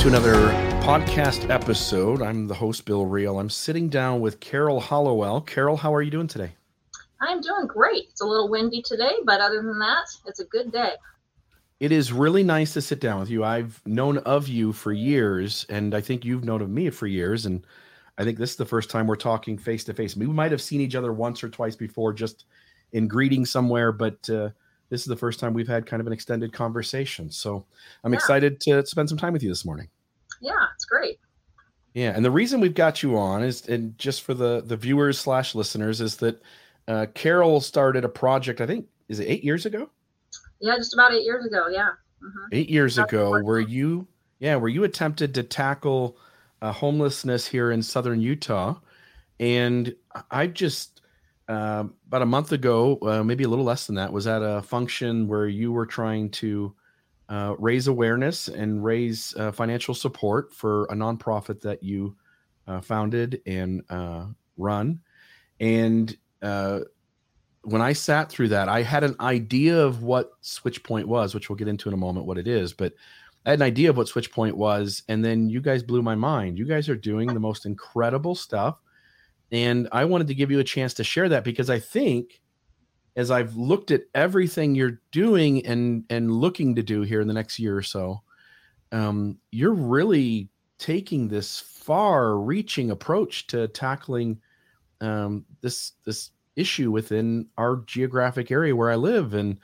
to another podcast episode. I'm the host, Bill Reel. I'm sitting down with Carol Hollowell. Carol, how are you doing today? I'm doing great. It's a little windy today, but other than that, it's a good day. It is really nice to sit down with you. I've known of you for years, and I think you've known of me for years. And I think this is the first time we're talking face to face. We might have seen each other once or twice before, just in greeting somewhere, but uh, this is the first time we've had kind of an extended conversation. So I'm yeah. excited to spend some time with you this morning. Yeah, it's great. Yeah, and the reason we've got you on is, and just for the the viewers slash listeners, is that uh, Carol started a project. I think is it eight years ago? Yeah, just about eight years ago. Yeah. Mm-hmm. Eight years That's ago, where you yeah, where you attempted to tackle uh, homelessness here in southern Utah, and I just uh, about a month ago, uh, maybe a little less than that, was at a function where you were trying to uh, raise awareness and raise uh, financial support for a nonprofit that you uh, founded and uh, run. And when I sat through that, I had an idea of what SwitchPoint was, which we'll get into in a moment what it is, but I had an idea of what SwitchPoint was. And then you guys blew my mind. You guys are doing the most incredible stuff and I wanted to give you a chance to share that because I think as I've looked at everything you're doing and and looking to do here in the next year or so, um, you're really taking this far-reaching approach to tackling um, this this issue within our geographic area where I live, and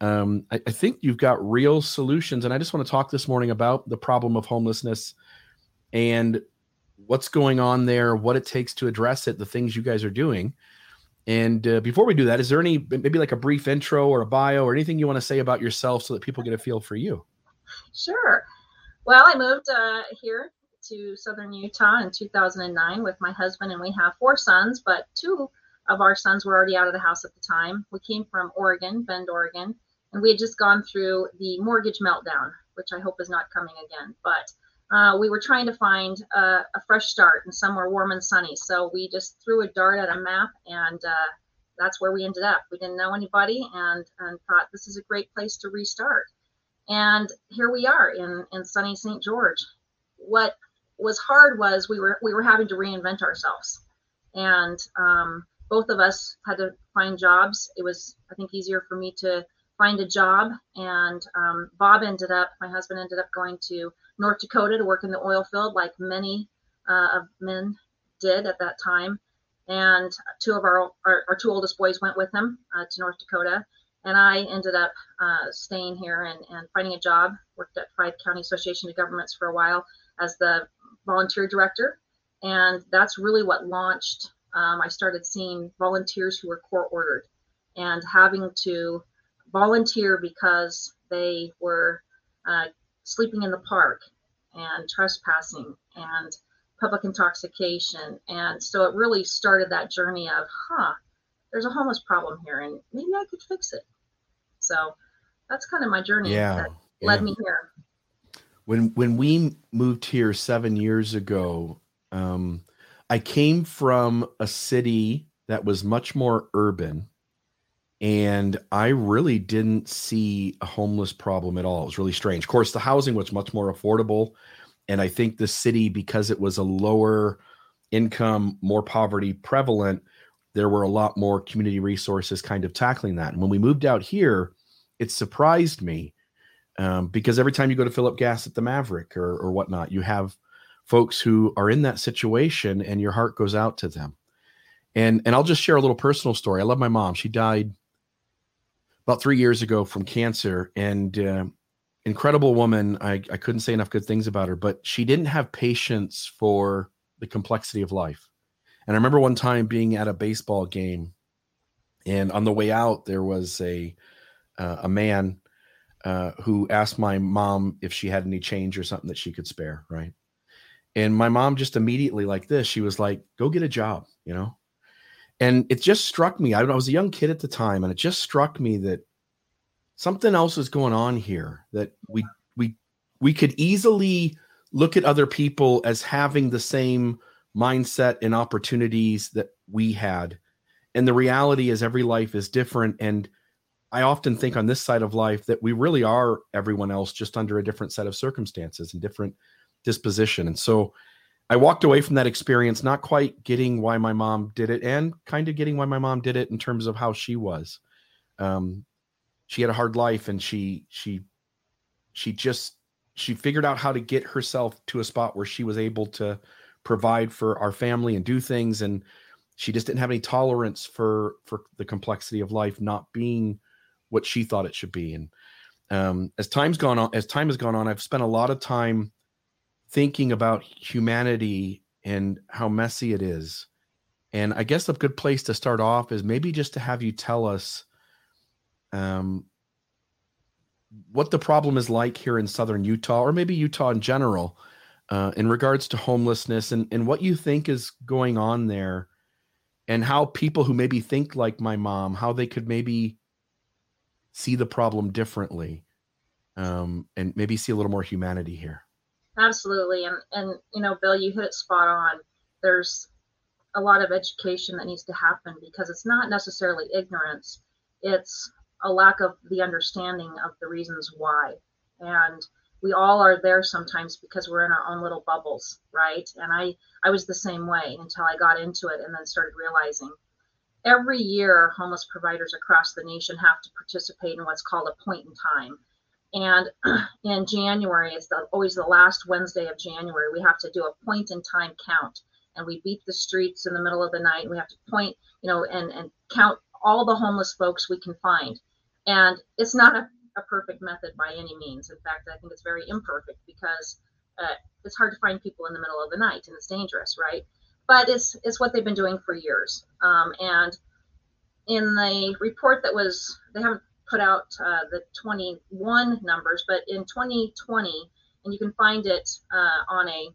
um, I, I, think you've got real solutions. And I just want to talk this morning about the problem of homelessness and what's going on there, what it takes to address it, the things you guys are doing. And uh, before we do that, is there any maybe like a brief intro or a bio or anything you want to say about yourself so that people get a feel for you? Sure. Well, I moved uh, here to southern Utah in 2009 with my husband, and we have four sons, but two of our sons were already out of the house at the time. We came from Oregon, Bend, Oregon, and we had just gone through the mortgage meltdown, which I hope is not coming again. But uh, we were trying to find a, a, fresh start and somewhere warm and sunny. So we just threw a dart at a map, and uh, that's where we ended up. We didn't know anybody, and and thought this is a great place to restart. And here we are in in sunny St. George. What was hard was we were we were having to reinvent ourselves, and um, both of us had to find jobs. It was I think easier for me to find a job, and um, Bob ended up my husband ended up going to North Dakota to work in the oil field, like many uh, of men did at that time. And two of our, our, our two oldest boys went with him uh, to North Dakota. And I ended up uh, staying here and, and finding a job. Worked at Five County Association of Governments for a while as the volunteer director. And that's really what launched. Um, I started seeing volunteers who were court ordered and having to volunteer because they were uh, sleeping in the park and trespassing and public intoxication. And so it really started that journey of, huh, there's a homeless problem here and maybe I could fix it. So that's kind of my journey yeah, that yeah. led me here. When when we moved here seven years ago, um, I came from a city that was much more urban and I really didn't see a homeless problem at all. It was really strange. Of course, the housing was much more affordable, and I think the city, because it was a lower income, more poverty prevalent, there were a lot more community resources kind of tackling that. And when we moved out here, it surprised me um, because every time you go to fill up gas at the Maverick or, or whatnot, you have folks who are in that situation, and your heart goes out to them. And and I'll just share a little personal story. I love my mom. She died about three years ago from cancer and uh, incredible woman. I, I couldn't say enough good things about her but she didn't have patience for the complexity of life. And i remember one time being at a baseball game and on the way out there was a uh, a man uh, who asked my mom if she had any change or something that she could spare right? And my mom just immediately like this she was like go get a job you know and it just struck me I, was a young kid at the time and it just struck me that something else is going on here that we we we could easily look at other people as having the same mindset and opportunities that we had and the reality is every life is different and i often think on this side of life that we really are everyone else just under a different set of circumstances and different disposition. And so I walked away from that experience not quite getting why my mom did it and kind of getting why my mom did it in terms of how she was. Um, she had a hard life and she she she just she figured out how to get herself to a spot where she was able to provide for our family and do things and she just didn't have any tolerance for for the complexity of life not being what she thought it should be and um, as time's gone on as time has gone on i've spent a lot of time thinking about humanity and how messy it is and i guess a good place to start off is maybe just to have you tell us um, what the problem is like here in southern Utah, or maybe Utah in general, uh, in regards to homelessness and, and what you think is going on there, and how people who maybe think like my mom, how they could maybe see the problem differently, um, and maybe see a little more humanity here. Absolutely, and and you know, Bill, you hit it spot on. There's a lot of education that needs to happen because it's not necessarily ignorance; it's a lack of the understanding of the reasons why. And we all are there sometimes because we're in our own little bubbles, right? And I I was the same way until I got into it and then started realizing every year homeless providers across the nation have to participate in what's called a point in time. And in January, it's the, always the last Wednesday of January, we have to do a point in time count. And we beat the streets in the middle of the night. And We have to point, you know, and, and count all the homeless folks we can find. And it's not a, a perfect method by any means. In fact, I think it's very imperfect because uh, it's hard to find people in the middle of the night and it's dangerous, right? But it's it's what they've been doing for years. Um, and in the report that was, they haven't put out uh, the 21 numbers, but in 2020, and you can find it uh, on a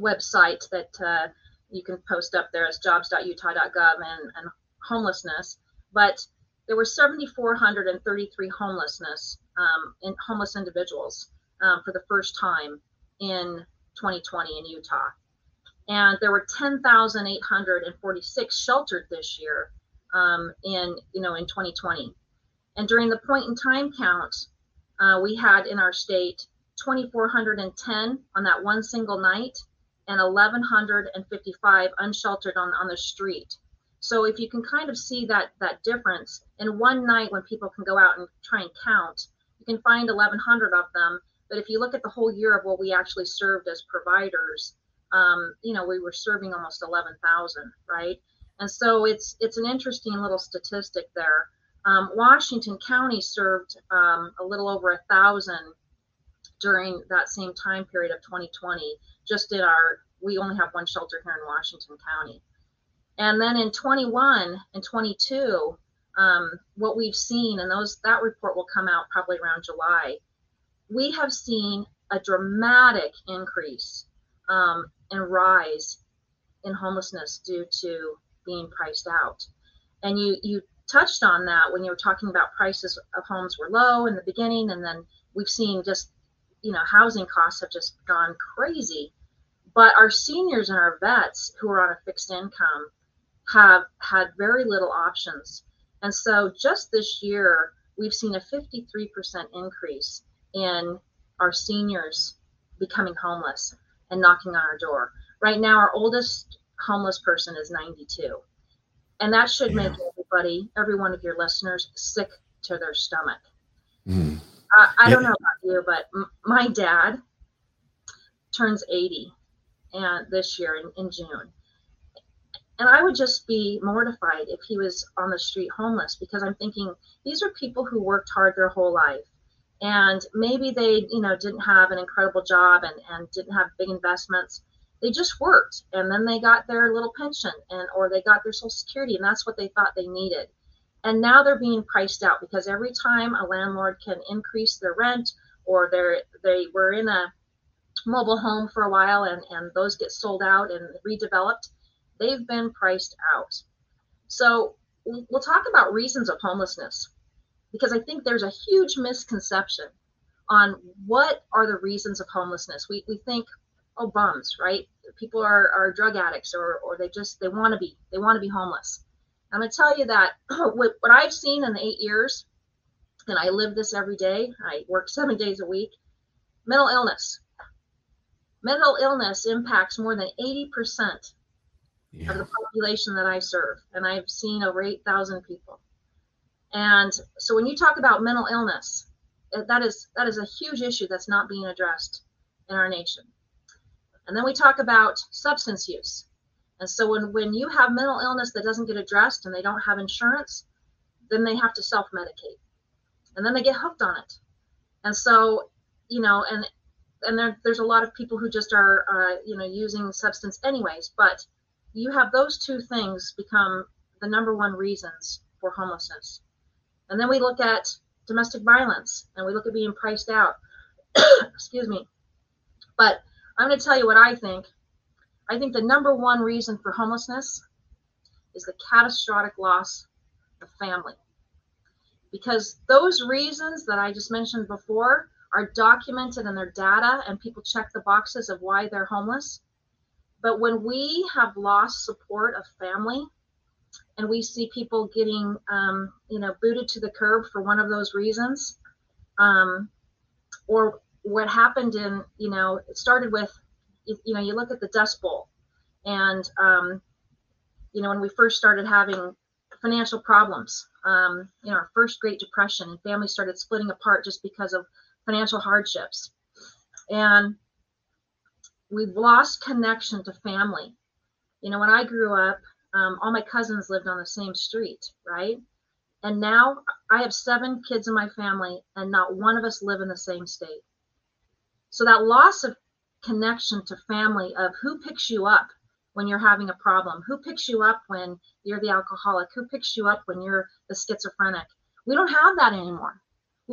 website that uh, you can post up there as jobs.utah.gov and, and homelessness. But there were 7,433 homelessness um, in homeless individuals um, for the first time in 2020 in Utah, and there were 10,846 sheltered this year um, in you know in 2020. And during the point in time count, uh, we had in our state 2,410 on that one single night, and 1,155 unsheltered on on the street. So if you can kind of see that that difference in one night when people can go out and try and count, you can find 1,100 of them. But if you look at the whole year of what we actually served as providers, um, you know, we were serving almost 11,000, right? And so it's it's an interesting little statistic there. Um, Washington County served um, a little over a thousand during that same time period of 2020. Just in our, we only have one shelter here in Washington County. And then in 21 and 22, um, what we've seen, and those that report will come out probably around July, we have seen a dramatic increase um, and rise in homelessness due to being priced out. And you you touched on that when you were talking about prices of homes were low in the beginning, and then we've seen just you know housing costs have just gone crazy. But our seniors and our vets who are on a fixed income have had very little options. And so just this year, we've seen a 53% increase in our seniors becoming homeless and knocking on our door. Right now, our oldest homeless person is 92. And that should yeah. make everybody, every one of your listeners, sick to their stomach. Mm. Uh, I yeah. don't know about you, but m- my dad turns 80 and this year in, in June. And I would just be mortified if he was on the street homeless because I'm thinking these are people who worked hard their whole life. And maybe they, you know, didn't have an incredible job and, and didn't have big investments. They just worked and then they got their little pension and or they got their social security and that's what they thought they needed. And now they're being priced out because every time a landlord can increase their rent or they're they were in a mobile home for a while and, and those get sold out and redeveloped they've been priced out. So we'll talk about reasons of homelessness because I think there's a huge misconception on what are the reasons of homelessness. We, we think, oh, bums, right? People are, are drug addicts or, or they just, they want to be, they want to be homeless. I'm going to tell you that what, what I've seen in the eight years, and I live this every day, I work seven days a week, mental illness. mental illness impacts more than 80% Yeah. of the population that I serve, and I've seen over 8,000 people. And so when you talk about mental illness, that is that is a huge issue that's not being addressed in our nation. And then we talk about substance use. And so when when you have mental illness that doesn't get addressed and they don't have insurance, then they have to self-medicate. And then they get hooked on it. And so, you know, and and there, there's a lot of people who just are uh, you know using substance anyways, but you have those two things become the number one reasons for homelessness. And then we look at domestic violence and we look at being priced out. Excuse me. But I'm going to tell you what I think. I think the number one reason for homelessness is the catastrophic loss of family. Because those reasons that I just mentioned before are documented in their data and people check the boxes of why they're homeless. But when we have lost support of family and we see people getting, um, you know, booted to the curb for one of those reasons, um, or what happened in, you know, it started with, you, you know, you look at the Dust Bowl and, um, you know, when we first started having financial problems, um, you know, our first Great Depression and families started splitting apart just because of financial hardships. And we've lost connection to family. You know, when I grew up, um, all my cousins lived on the same street, right? And now I have seven kids in my family, and not one of us live in the same state. So that loss of connection to family of who picks you up when you're having a problem, who picks you up when you're the alcoholic, who picks you up when you're the schizophrenic. We don't have that anymore.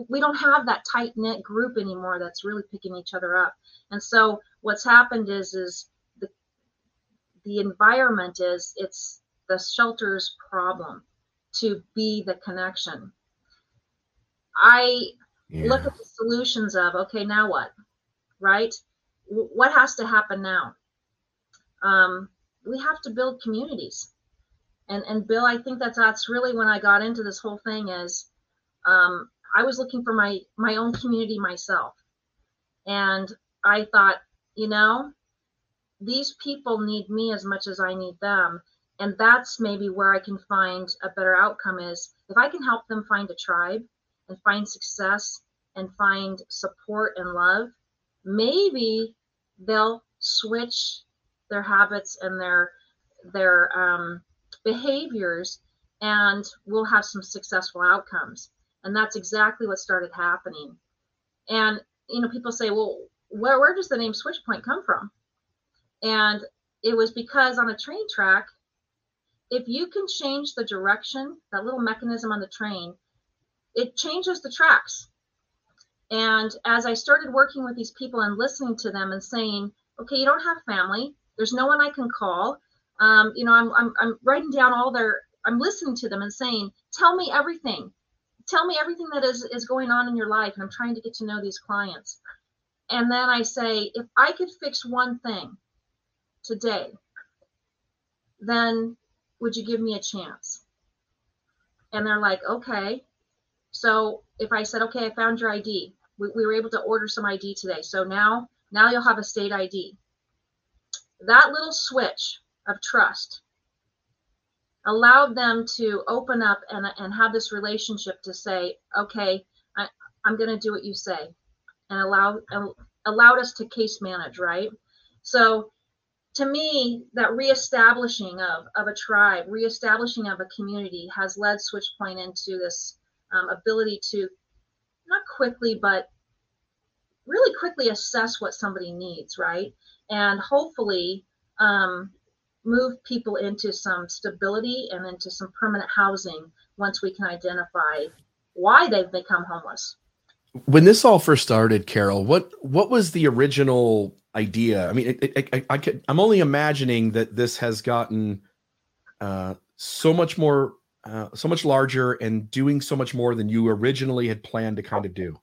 We don't have that tight knit group anymore that's really picking each other up. And so what's happened is is the the environment is it's the shelter's problem to be the connection. I Yeah. look at the solutions of okay now what right? What has to happen now? Um, we have to build communities. And and bill i think that's that's really when i got into this whole thing is um, i was looking for my my own community myself. And i thought you know these people need me as much as i need them. And that's maybe where i can find a better outcome is if i can help them find a tribe and find success and find support and love maybe they'll switch their habits and their their um, behaviors and we'll have some successful outcomes. And that's exactly what started happening. And you know people say well where, where does the name switch point come from? And it was because on a train track if you can change the direction that little mechanism on the train it changes the tracks and as i started working with these people and listening to them and saying okay you don't have family. There's no one i can call. Um, you know I'm, I'm i'm writing down all their i'm listening to them and saying tell me everything. Tell me everything that is is going on in your life. And i'm trying to get to know these clients. And then i say if i could fix one thing today then would you give me a chance? And they're like okay. So if i said okay i found your id we, we were able to order some id today. So now now you'll have a state id that little switch of trust allowed them to open up and, and have this relationship to say okay I, i'm going to do what you say and allow allowed us to case manage right? So to me that reestablishing of, of a tribe reestablishing of a community has led switchpoint into this um, ability to not quickly but really quickly assess what somebody needs right? And hopefully um, move people into some stability and into some permanent housing once we can identify why they've become homeless. When this all first started carol what what was the original idea? I mean it, it, I, I could i'm only imagining that this has gotten uh so much more uh, so much larger and doing so much more than you originally had planned to kind of do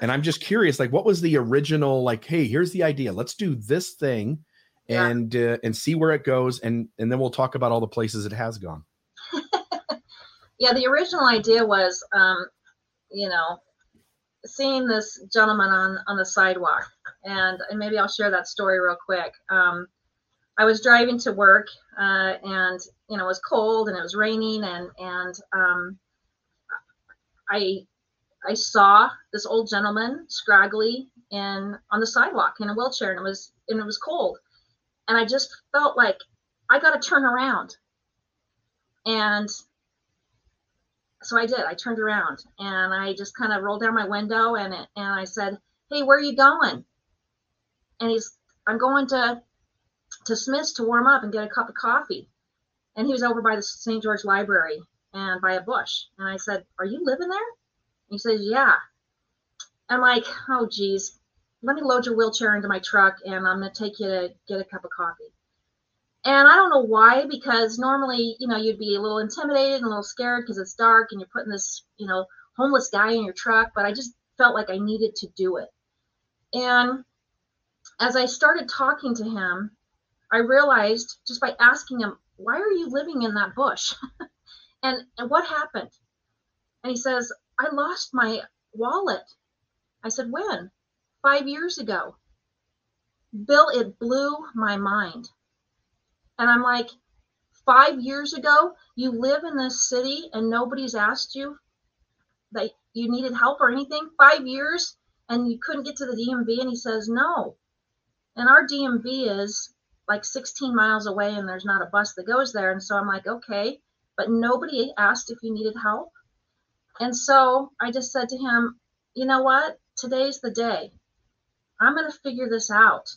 and i'm just curious like what was the original like hey here's the idea let's do this thing Yeah. and uh, and see where it goes and and then we'll talk about all the places it has gone yeah the original idea was um, you know seeing this gentleman on on the sidewalk, and, and maybe I'll share that story real quick. Um, I was driving to work, uh, and you know it was cold and it was raining, and and um, I I saw this old gentleman scraggly in on the sidewalk in a wheelchair, and it was and it was cold, and I just felt like I got to turn around, and so I did. I turned around and I just kind of rolled down my window and and I said, "Hey, where are you going?" And he's, "I'm going to to Smith's to warm up and get a cup of coffee." And he was over by the St. George Library and by a bush. And I said, "Are you living there?" He says, "Yeah." I'm like, "Oh, geez, let me load your wheelchair into my truck and I'm going to take you to get a cup of coffee." And I don't know why, because normally, you know, you'd be a little intimidated and a little scared because it's dark and you're putting this, you know, homeless guy in your truck, but I just felt like I needed to do it. And as I started talking to him, I realized just by asking him, why are you living in that bush? and, and what happened? And he says, I lost my wallet. I said, when? Five years ago. Bill, it blew my mind. And I'm like, five years ago, you live in this city and nobody's asked you that you needed help or anything? Five years and you couldn't get to the DMV? And he says, no. And our DMV is like 16 miles away and there's not a bus that goes there. And so I'm like, okay, but nobody asked if you needed help. And so I just said to him, you know what? Today's the day. I'm going to figure this out.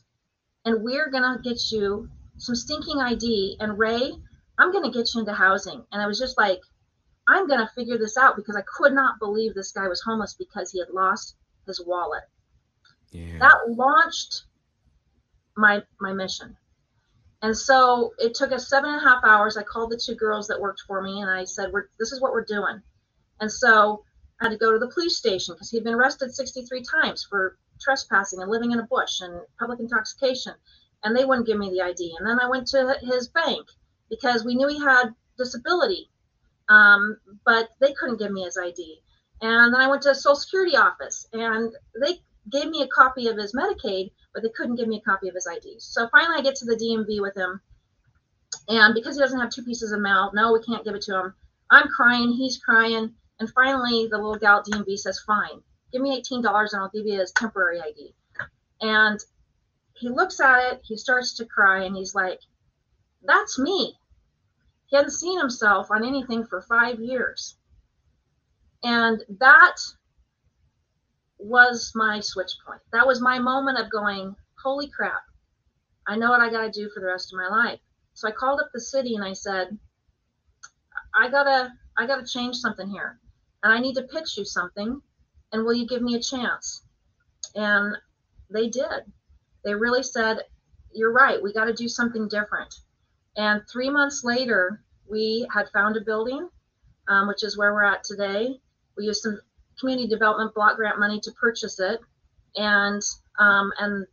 And we're going to get you some stinking ID. And Ray, I'm going to get you into housing. And I was just like, I'm going to figure this out because I could not believe this guy was homeless because he had lost his wallet. Yeah. That launched my my mission. And so it took us seven and a half hours. I called the two girls that worked for me and I said, we're, this is what we're doing. And so I had to go to the police station because he'd been arrested 63 times for trespassing and living in a bush and public intoxication and they wouldn't give me the ID. And then I went to his bank because we knew he had disability, um, but they couldn't give me his ID. And then I went to the Social Security office and they gave me a copy of his Medicaid, but they couldn't give me a copy of his ID. So finally, I get to the DMV with him. And because he doesn't have two pieces of mail, no, we can't give it to him. I'm crying, he's crying. And finally, the little gal at DMV says, Fine, give me $18 and I'll give you his temporary ID. And he looks at it, he starts to cry, and he's like, That's me. He hadn't seen himself on anything for five years. And that was my switch point. That was my moment of going, Holy crap, I know what I got to do for the rest of my life. So I called up the city and I said, I gotta, I gotta change something here, and I need to pitch you something, and will you give me a chance? And they did they really said, You're right, we got to do something different. And three months later, we had found a building, um, which is where we're at today. We used some community development block grant money to purchase it, and um, and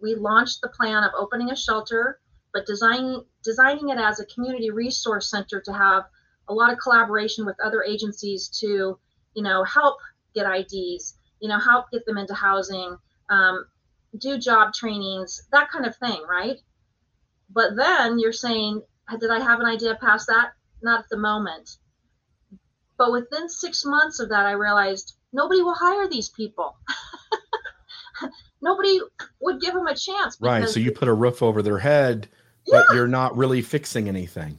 we launched the plan of opening a shelter, but designing designing it as a community resource center to have a lot of collaboration with other agencies to, you know, help get IDs, you know, help get them into housing, um, do job trainings, that kind of thing, right? But then you're saying, did I have an idea past that? Not at the moment. But within six months of that, I realized nobody will hire these people. nobody would give them a chance. Right. So you put a roof over their head, yeah. but you're not really fixing anything.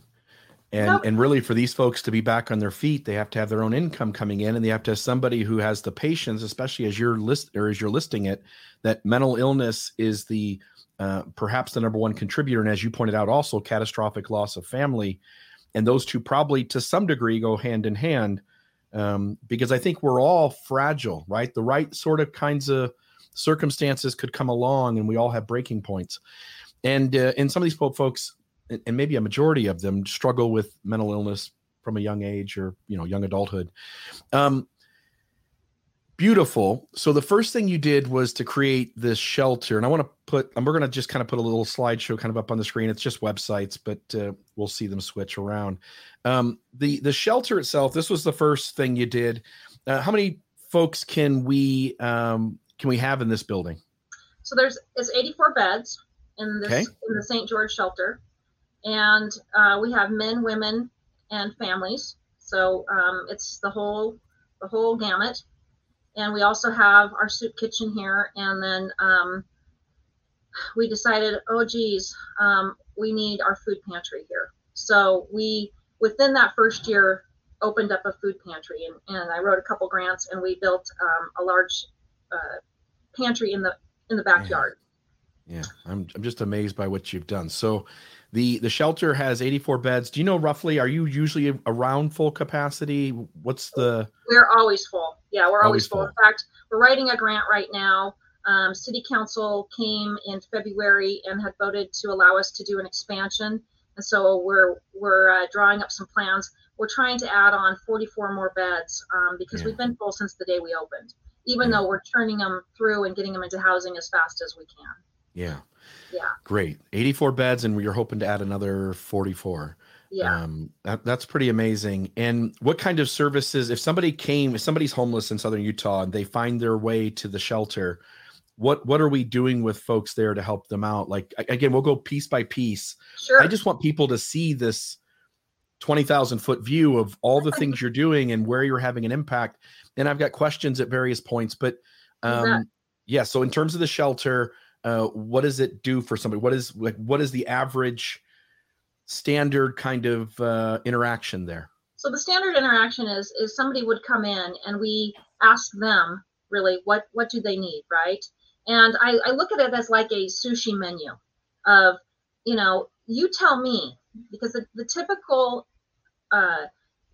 And, nope. and really for these folks to be back on their feet they have to have their own income coming in and they have to have somebody who has the patience especially as you're list or as you're listing it that mental illness is the uh, perhaps the number one contributor and as you pointed out also catastrophic loss of family and those two probably to some degree go hand in hand um, because i think we're all fragile right? The right sort of kinds of circumstances could come along and we all have breaking points. And uh, and some of these folks and maybe a majority of them struggle with mental illness from a young age or you know young adulthood. Um, beautiful so the first thing you did was to create this shelter and i want to put and we're going to just kind of put a little slideshow kind of up on the screen it's just websites but uh, we'll see them switch around um, the the shelter itself this was the first thing you did uh, how many folks can we um, can we have in this building? So there's it's 84 beds in this Okay. in the St. George shelter, and uh, we have men, women, and families. So um, it's the whole the whole gamut. And we also have our soup kitchen here, and then um, we decided, oh geez, um, we need our food pantry here. So we within that first year opened up a food pantry, and, and I wrote a couple grants, and we built um, a large uh, pantry in the in the backyard. Yeah, I'm I'm just amazed by what you've done. So the the shelter has 84 beds. Do you know roughly are you usually around full capacity? What's the We're always full. Yeah, we're Always always, full. full. In fact, we're writing a grant right now. Um, City Council came in February and had voted to allow us to do an expansion, and so we're we're uh, drawing up some plans. We're trying to add on 44 more beds um, because Yeah. we've been full since the day we opened. Even Yeah. though we're turning them through and getting them into housing as fast as we can. Yeah. Yeah. Great. 84 beds and we're hoping to add another 44. Yeah. Um, that, that's pretty amazing. And what kind of services, if somebody came, if somebody's homeless in Southern Utah and they find their way to the shelter, what, what are we doing with folks there to help them out? Like, again, we'll go piece by piece. sure. I just want people to see this 20,000 foot view of all the things you're doing and where you're having an impact. And I've got questions at various points, but um, yeah. So in terms of the shelter, uh, what does it do for somebody? What is like, what is the average standard kind of uh, interaction there? So the standard interaction is is somebody would come in and we ask them really what what do they need, right? And I, I look at it as like a sushi menu of, you know, you tell me because the, the typical uh,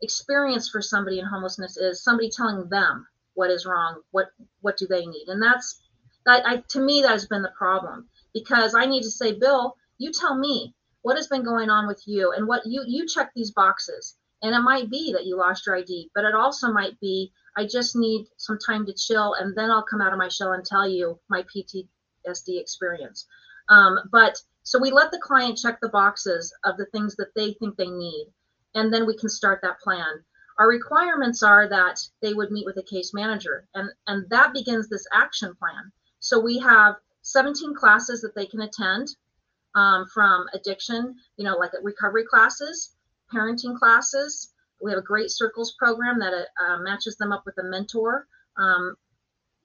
experience for somebody in homelessness is somebody telling them what is wrong, what what do they need, and that's that. I to me that has been the problem because I need to say, Bill, you tell me what has been going on with you? And what you you check these boxes. And it might be that you lost your id but it also might be i just need some time to chill and then i'll come out of my shell and tell you my ptsd experience. Um, but so we let the client check the boxes of the things that they think they need and then we can start that plan. Our requirements are that they would meet with a case manager and and that begins this action plan. So we have 17 classes that they can attend um, from addiction, you know, like recovery classes, parenting classes. We have a great circles program that uh, matches them up with a mentor, um,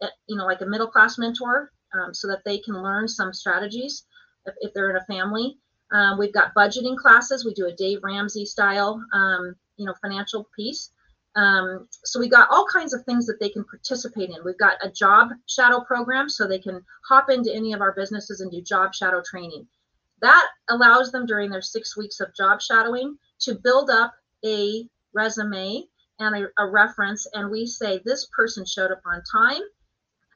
eh, you know, like a middle class mentor, um, so that they can learn some strategies if, if they're in a family. Um, we've got budgeting classes. We do a Dave Ramsey style, um, you know, financial piece. Um, so we've got all kinds of things that they can participate in. We've got a job shadow program, so they can hop into any of our businesses and do job shadow training that allows them during their six weeks of job shadowing to build up a resume and a, a reference and we say this person showed up on time.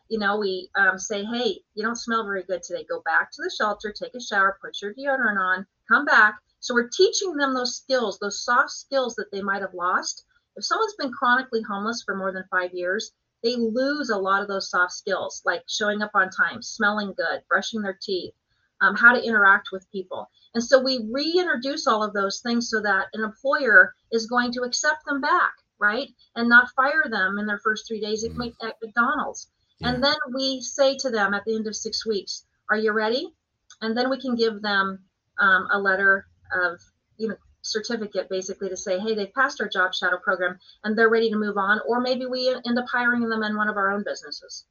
You know we um, say hey you don't smell very good today. Go back to the shelter take a shower put your deodorant on come back. So we're teaching them those skills those soft skills that they might have lost. If someone's been chronically homeless for more than five years they lose a lot of those soft skills like showing up on time smelling good brushing their teeth um, how to interact with people. And so we reintroduce all of those things so that an employer is going to accept them back, right? And not fire them in their first three days at, Mm. at McDonald's. Yeah. And then we say to them at the end of six weeks, Are you ready? And then we can give them um, a letter of, you know, certificate basically to say, hey, they've passed our job shadow program and they're ready to move on. Or maybe we end up hiring them in one of our own businesses.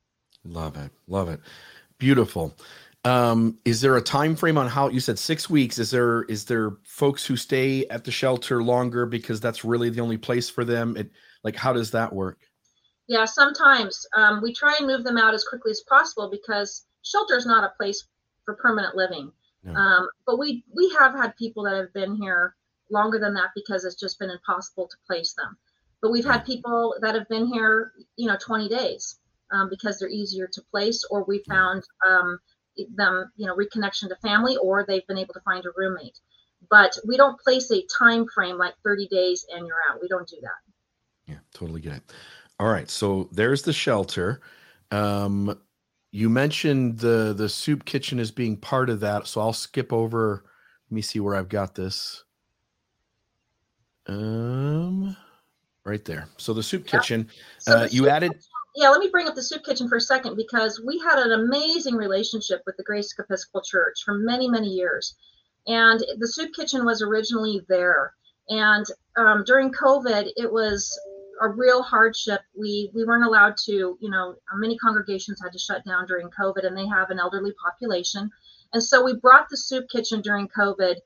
Love it. Love it. Beautiful. Um, is there a time frame on how you said six weeks? Is there is there folks who stay at the shelter longer because that's really the only place for them? It like how does that work? Yeah, sometimes um, we try and move them out as quickly as possible because shelter is not a place for permanent living. No. Um, but we we have had people that have been here longer than that because it's just been impossible to place them. But we've had people that have been here, you know, 20 days um, because they're easier to place, or we found um, them, you know, reconnection to family, or they've been able to find a roommate. But we don't place a time frame like 30 days and you're out. We don't do that. Yeah, totally get it. All right, so there's the shelter. Um, you mentioned the the soup kitchen as being part of that, so I'll skip over. Let me see where I've got this. Um, right there. So the soup kitchen. So Uh, the you soup added- kitchen yeah, let me bring up the soup kitchen for a second because we had an amazing relationship with the Grace Episcopal Church for many, many years. And the soup kitchen was originally there. And um, during COVID, it was a real hardship. We we weren't allowed to, you know, many congregations had to shut down during COVID, and they have an elderly population. And so we brought the soup kitchen during COVID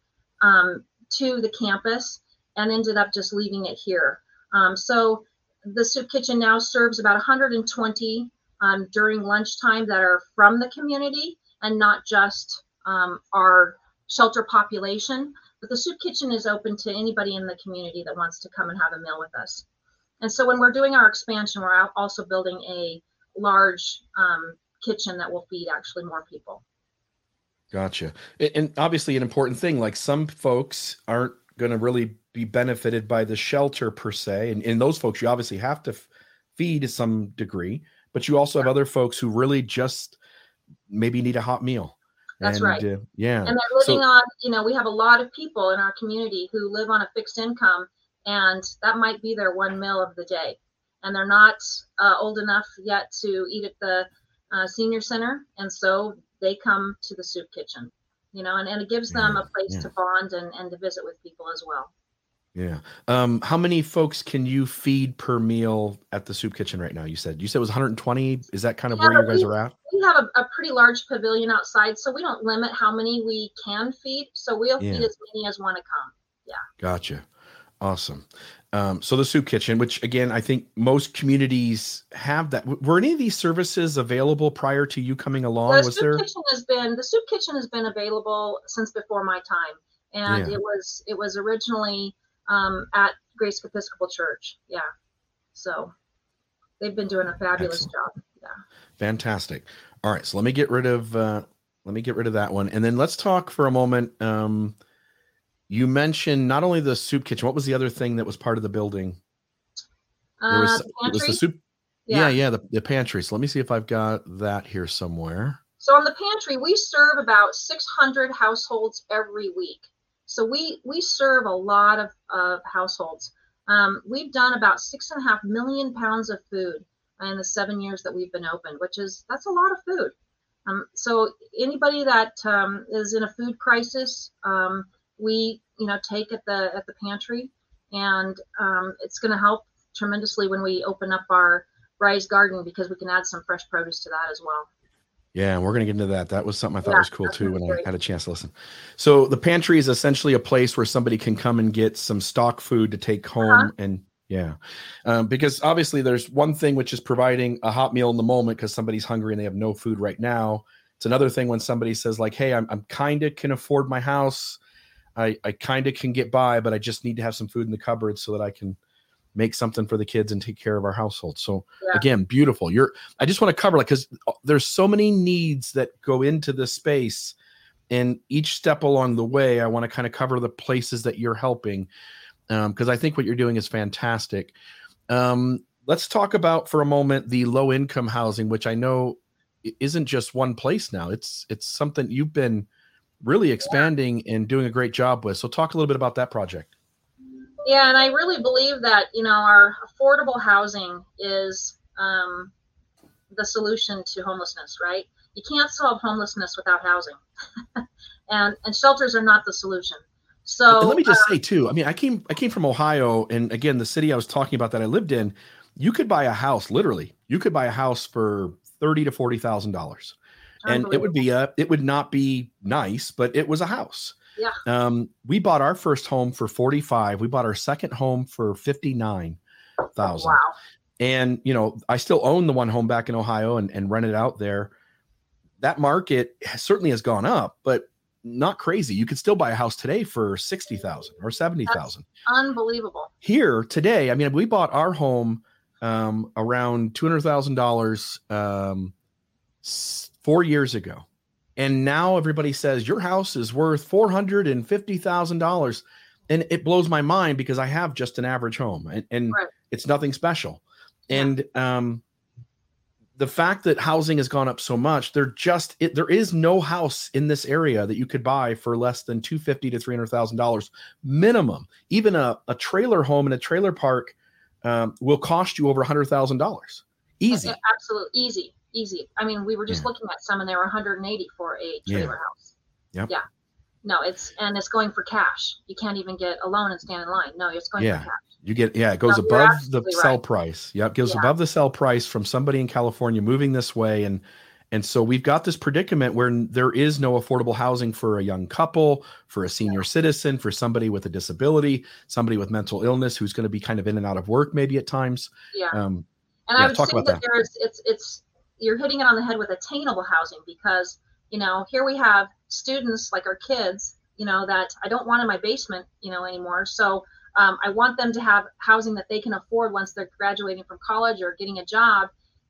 um, to the campus and ended up just leaving it here. Um, so the soup kitchen now serves about 120 um, during lunchtime that are from the community and not just um, our shelter population. But the soup kitchen is open to anybody in the community that wants to come and have a meal with us. And so when we're doing our expansion, we're also building a large um, kitchen that will feed actually more people. Gotcha. And obviously, an important thing like some folks aren't going to really be benefited by the shelter per se. And, and those folks, you obviously have to f- feed to some degree, but you also have other folks who really just maybe need a hot meal. That's and, right. Uh, yeah. And they're living so, on, you know, we have a lot of people in our community who live on a fixed income, and that might be their one meal of the day. And they're not uh, old enough yet to eat at the uh, senior center. And so they come to the soup kitchen, you know, and, and it gives them a place yeah. to bond and, and to visit with people as well. Yeah. Um, how many folks can you feed per meal at the soup kitchen right now? You said you said it was 120. Is that kind of yeah, where you guys we, are at? We have a, a, pretty large pavilion outside, so we don't limit how many we can feed. So we'll feed as many as want to come. Yeah. Gotcha. Awesome. Um, so the soup kitchen, which again, I think most communities have that. Were any of these services available prior to you coming along? The was soup there? kitchen has been the soup kitchen has been available since before my time, and yeah. it was it was originally um, at Grace Episcopal Church. Yeah, so they've been doing a fabulous Excellent. job. Yeah, fantastic. All right, so let me get rid of uh, let me get rid of that one, and then let's talk for a moment. Um, you mentioned not only the soup kitchen. What was the other thing that was part of the building? Uh, there was, the it was the soup. Yeah, yeah, yeah the, the pantry. So let me see if I've got that here somewhere. So on the pantry, we serve about 600 households every week. So we we serve a lot of, of households. Um, we've done about six and a half million pounds of food in the seven years that we've been open, which is that's a lot of food. Um, so anybody that um, is in a food crisis, um, we you know take at the at the pantry, and um, it's going to help tremendously when we open up our Rise Garden because we can add some fresh produce to that as well. Yeah, and we're going to get into that. That was something I thought yeah, was cool too when great. I had a chance to listen. So the pantry is essentially a place where somebody can come and get some stock food to take home uh-huh. and yeah, um, because obviously there's one thing which is providing a hot meal in the moment because somebody's hungry and they have no food right now. It's another thing when somebody says like, "Hey, I'm, I'm kind of can afford my house. I, I kind of can get by, but I just need to have some food in the cupboard so that I can make something for the kids and take care of our household. So yeah. again, beautiful. You're I just want to cover like because uh, there's so many needs that go into this space, and each step along the way, I want to kind of cover the places that you're helping because um, I think what you're doing is fantastic. Um, let's talk about for a moment the low income housing, which I know isn't just one place now. It's it's something you've been really expanding and doing a great job with. So talk a little bit about that project. Yeah, and I really believe that you know our affordable housing is um, the solution to homelessness. Right? You can't solve homelessness without housing, and and shelters are not the solution. So and let me just uh, say too. I mean, I came I came from Ohio, and again, the city I was talking about that I lived in, you could buy a house literally. You could buy a house for thirty to forty thousand dollars and it would be a it would not be nice but it was a house. Yeah. Um we bought our first home for 45 we bought our second home for 59,000 wow. And you know i still own the one home back in ohio and, and rent it out there. That market certainly has gone up but not crazy. You could still buy a house today for 60,000 or 70,000 unbelievable. Here today i mean we bought our home um, around $200,000 um, four years ago. And now everybody says your house is worth $450,000. And it blows my mind because I have just an average home and, and right. it's nothing special. And um, the fact that housing has gone up so much, there just it, there is no house in this area that you could buy for less than two fifty to three hundred thousand dollars minimum. Even a, a trailer home in a trailer park um, will cost you over a hundred thousand dollars Easy. Absolutely easy, easy. I mean, we were just Yeah. looking at some and they were 180 for a Yeah. trailer house. Yep. Yeah. No, it's and it's going for cash. You can't even get a loan and stand in line. No, it's going Yeah. for cash. You get yeah, it goes No, above the absolutely sell right. price. Yep, goes Yeah. above the sell price from somebody in California moving this way and and so we've got this predicament where there is no affordable housing for a young couple, for a senior citizen, for somebody with a disability, somebody with mental illness who's going to be kind of in and out of work maybe at times. Yeah. Um, And Yeah, I would talk about that, that. there's it's it's you're hitting it on the head with attainable housing because you know here we have students like our kids you know that I don't want in my basement you know anymore. So um, I want them to have housing that they can afford once they're graduating from college or getting a job.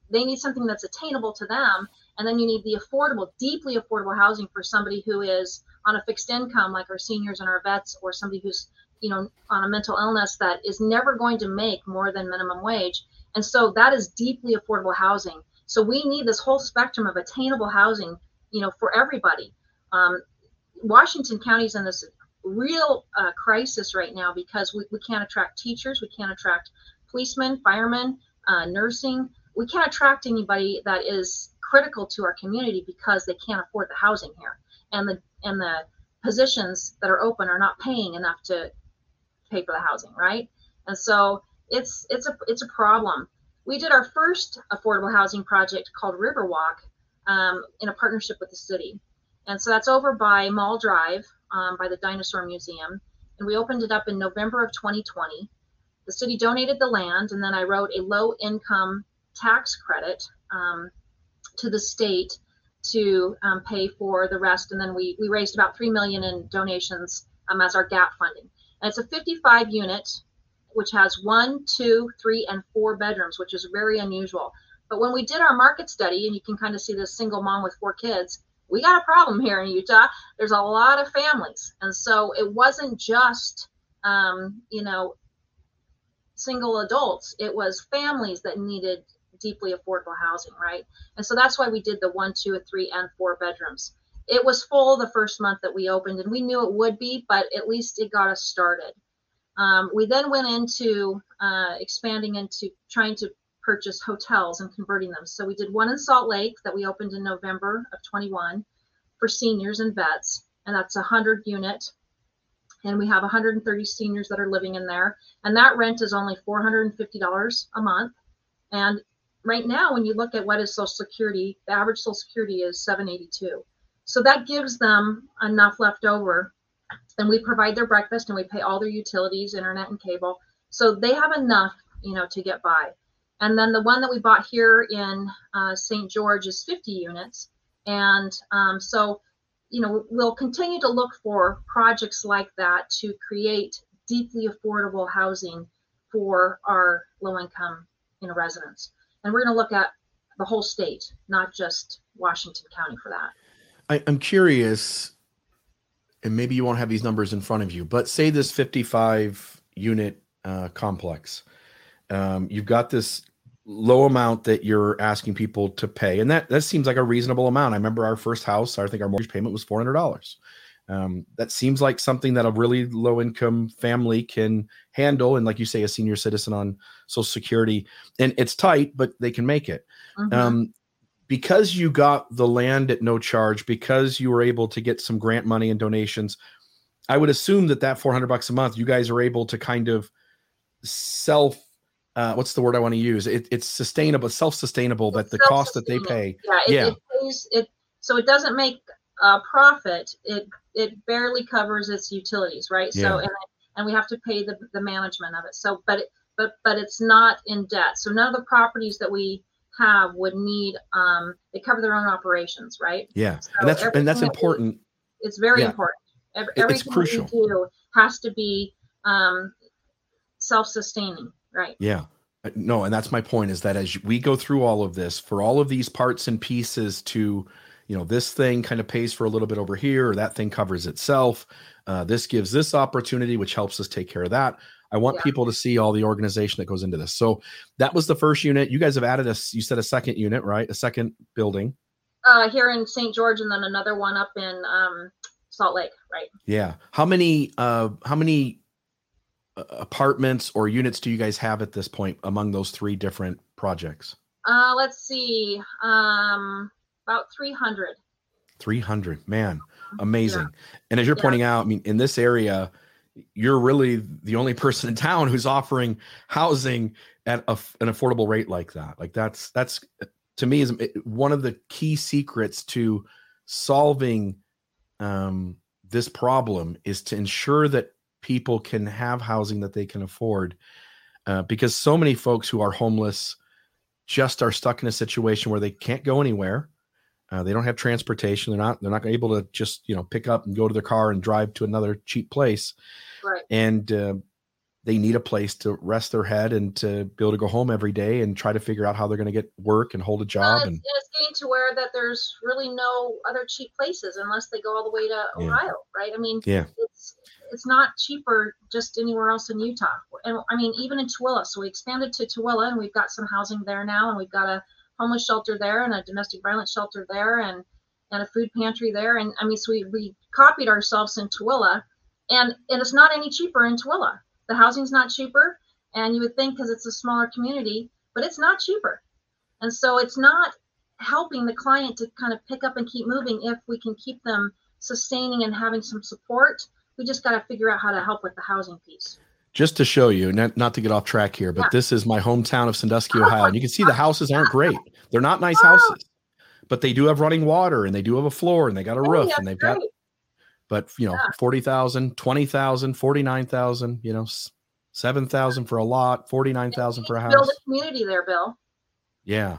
They need something that's attainable to them, and then you need the affordable, deeply affordable housing for somebody who is on a fixed income, like our seniors and our vets, or somebody who's you know on a mental illness that is never going to make more than minimum wage and so that is deeply affordable housing. So we need this whole spectrum of attainable housing, you know, for everybody. Um, Washington is in this real uh, crisis right now because we, we can't attract teachers, we can't attract policemen, firemen, uh, nursing. We can't attract anybody that is critical to our community because they can't afford the housing here, and the and the positions that are open are not paying enough to pay for the housing, right? And so it's it's a it's a problem. We did our first affordable housing project called Riverwalk um, in a partnership with the city, and so that's over by Mall Drive um, by the Dinosaur Museum, and we opened it up in November of 2020. The city donated the land, and then I wrote a low income tax credit um, to the state to um, pay for the rest, and then we we raised about three million in donations um, as our gap funding. And it's a 55 unit which has one, two, three, and four bedrooms, which is very unusual. But when we did our market study, and you can kind of see this single mom with four kids, we got a problem here in Utah. There's a lot of families, and so it wasn't just, um, you know, single adults. It was families that needed deeply affordable housing, right? And so that's why we did the one, two, three, and four bedrooms. It was full the first month that we opened, and we knew it would be, but at least it got us started. Um, we then went into uh, expanding into trying to purchase hotels and converting them. So we did one in Salt Lake that we opened in November of 21 for seniors and vets, and that's a 100 unit. And we have 130 seniors that are living in there, and that rent is only $450 a month. And right now, when you look at what is Social Security, the average Social Security is 782. So that gives them enough left over and we provide their breakfast and we pay all their utilities, internet and cable. So they have enough, you know, to get by. And then the one that we bought here in uh, St. George is 50 units. And um, so, you know, we'll continue to look for projects like that to create deeply affordable housing for our low income you know, residents. And we're going to look at the whole state, not just Washington County for that. I, I'm curious, and maybe you won't have these numbers in front of you, but say this 55 unit uh, complex, um, you've got this low amount that you're asking people to pay, and that that seems like a reasonable amount. I remember our first house, I think our mortgage payment was four hundred dollars. Um, that seems like something that a really low income family can handle, and like you say, a senior citizen on Social Security, and it's tight, but they can make it. Mhm. Um, because you got the land at no charge, because you were able to get some grant money and donations, I would assume that that 400 bucks a month, you guys are able to kind of self, uh, what's the word I want to use? It, it's sustainable, self-sustainable, that the cost that they pay. Yeah, it, Yeah. it pays it so it doesn't make a profit. It it barely covers its utilities, right? Yeah. So and and we have to pay the, the management of it. So but it, but but it's not in debt. So none of the properties that we have would need um they cover their own operations, right? Yeah. So And that's, and that's everything that we- important. It's very Yeah. important. Ev- It- it's Everything crucial. we do has to be um self-sustaining, right? Yeah. Uh, No, and that's my point is that as we go through all of this, for all of these parts and pieces to, you know, this thing kind of pays for a little bit over here, or that thing covers itself. Uh, this gives this opportunity, which helps us take care of that. I want Yeah. people to see all the organization that goes into this. So that was the first unit. You guys have added a, you said a second unit, right? A second building. Uh here in St. George and then another one up in um Salt Lake, right? Yeah. How many, uh, how many uh, apartments or units do you guys have at this point among those three different projects? Uh, let's see, um, about 300. 300, man, amazing. Yeah. And as you're Yeah. pointing out, I mean, in this area, you're really the only person in town who's offering housing at a, an affordable rate like that. Like that's that's to me is one of the key secrets to solving um, this problem is to ensure that people can have housing that they can afford. Uh, because so many folks who are homeless just are stuck in a situation where they can't go anywhere. Uh, they don't have transportation. They're not. They're not able to just you know pick up and go to their car and drive to another cheap place. Right. And uh, they need a place to rest their head and to be able to go home every day and try to figure out how they're going to get work and hold a Uh, job. it's, And it's getting to where that there's really no other cheap places unless they go all the way to Yeah. Ohio, right? I mean, Yeah. it's it's not cheaper just anywhere else in Utah. And I mean, even in Tooele. So we expanded to Tooele, and we've got some housing there now, and we've got a homeless shelter there, and a domestic violence shelter there, and and a food pantry there. And I mean, so we we copied ourselves in Tooele, and and it's not any cheaper in Tooele. The housing's not cheaper, and you would think because it's a smaller community, but it's not cheaper. And so it's not helping the client to kind of pick up and keep moving if we can keep them sustaining and having some support. We just got to figure out how to help with the housing piece. just to show you, not, not to get off track here, but Yeah. this is my hometown of Sandusky, Ohio. And you can see the houses aren't great. They're not nice Oh. houses, but they do have running water and they do have a floor and they got a Hey, roof and they've got, but you know, Yeah. 40,000, 20,000, 49,000, you know, s- 7,000 for a lot, 49,000 for a house. Build a community there, Bill. Yeah.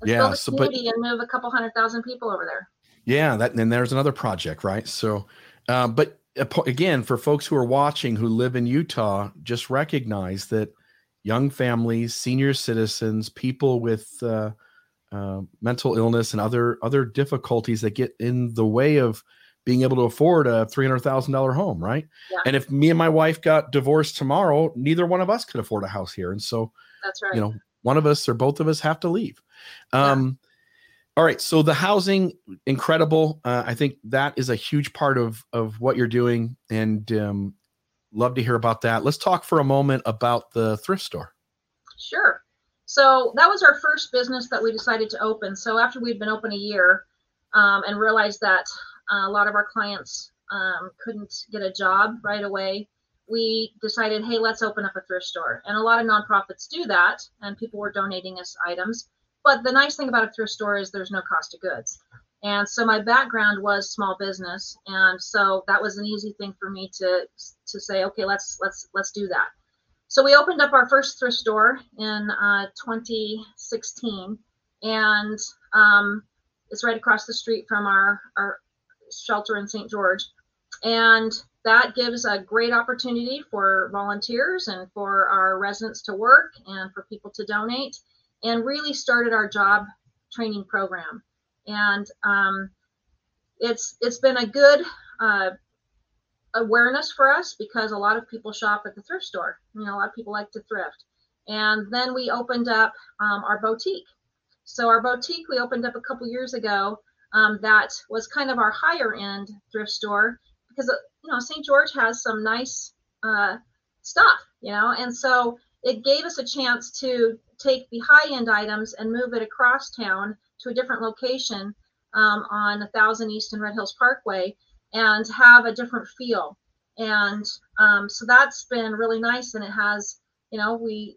Let's Yeah, build a so, but- community and move a couple hundred thousand people over there. Yeah, that and there's another project, right? So, uh, but again, for folks who are watching who live in Utah, just recognize that young families, senior citizens, people with uh, uh, mental illness and other other difficulties that get in the way of being able to afford a three hundred thousand dollar home, right? Yeah. And if me and my wife got divorced tomorrow, neither one of us could afford a house here, and so That's right. you know one of us or both of us have to leave um all right so the housing incredible uh, i think that is a huge part of of what you're doing and um love to hear about that let's talk for a moment about the thrift store Sure. So that was our first business that we decided to open. So after we'd been open a year um, and realized that uh, a lot of our clients um, couldn't get a job right away, we decided, hey, let's open up a thrift store. And a lot of nonprofits do that, and people were donating us items. But the nice thing about a thrift store is there's no cost of goods. And so my background was small business, and so that was an easy thing for me to to say, okay, let's let's let's do that. So we opened up our first thrift store in uh, 2016, and um, it's right across the street from our our shelter in St. George, and that gives a great opportunity for volunteers and for our residents to work and for people to donate, and really started our job training program, and um, it's it's been a good uh, awareness for us because a lot of people shop at the thrift store. You know, a lot of people like to thrift. And then we opened up um, our boutique. So our boutique we opened up a couple years ago. Um, that was kind of our higher end thrift store because uh, you know St. George has some nice uh, stuff, you know, and so it gave us a chance to take the high end items and move it across town to a different location um, on a thousand East and Red Hills Parkway and have a different feel. And um, so that's been really nice. And it has, you know, we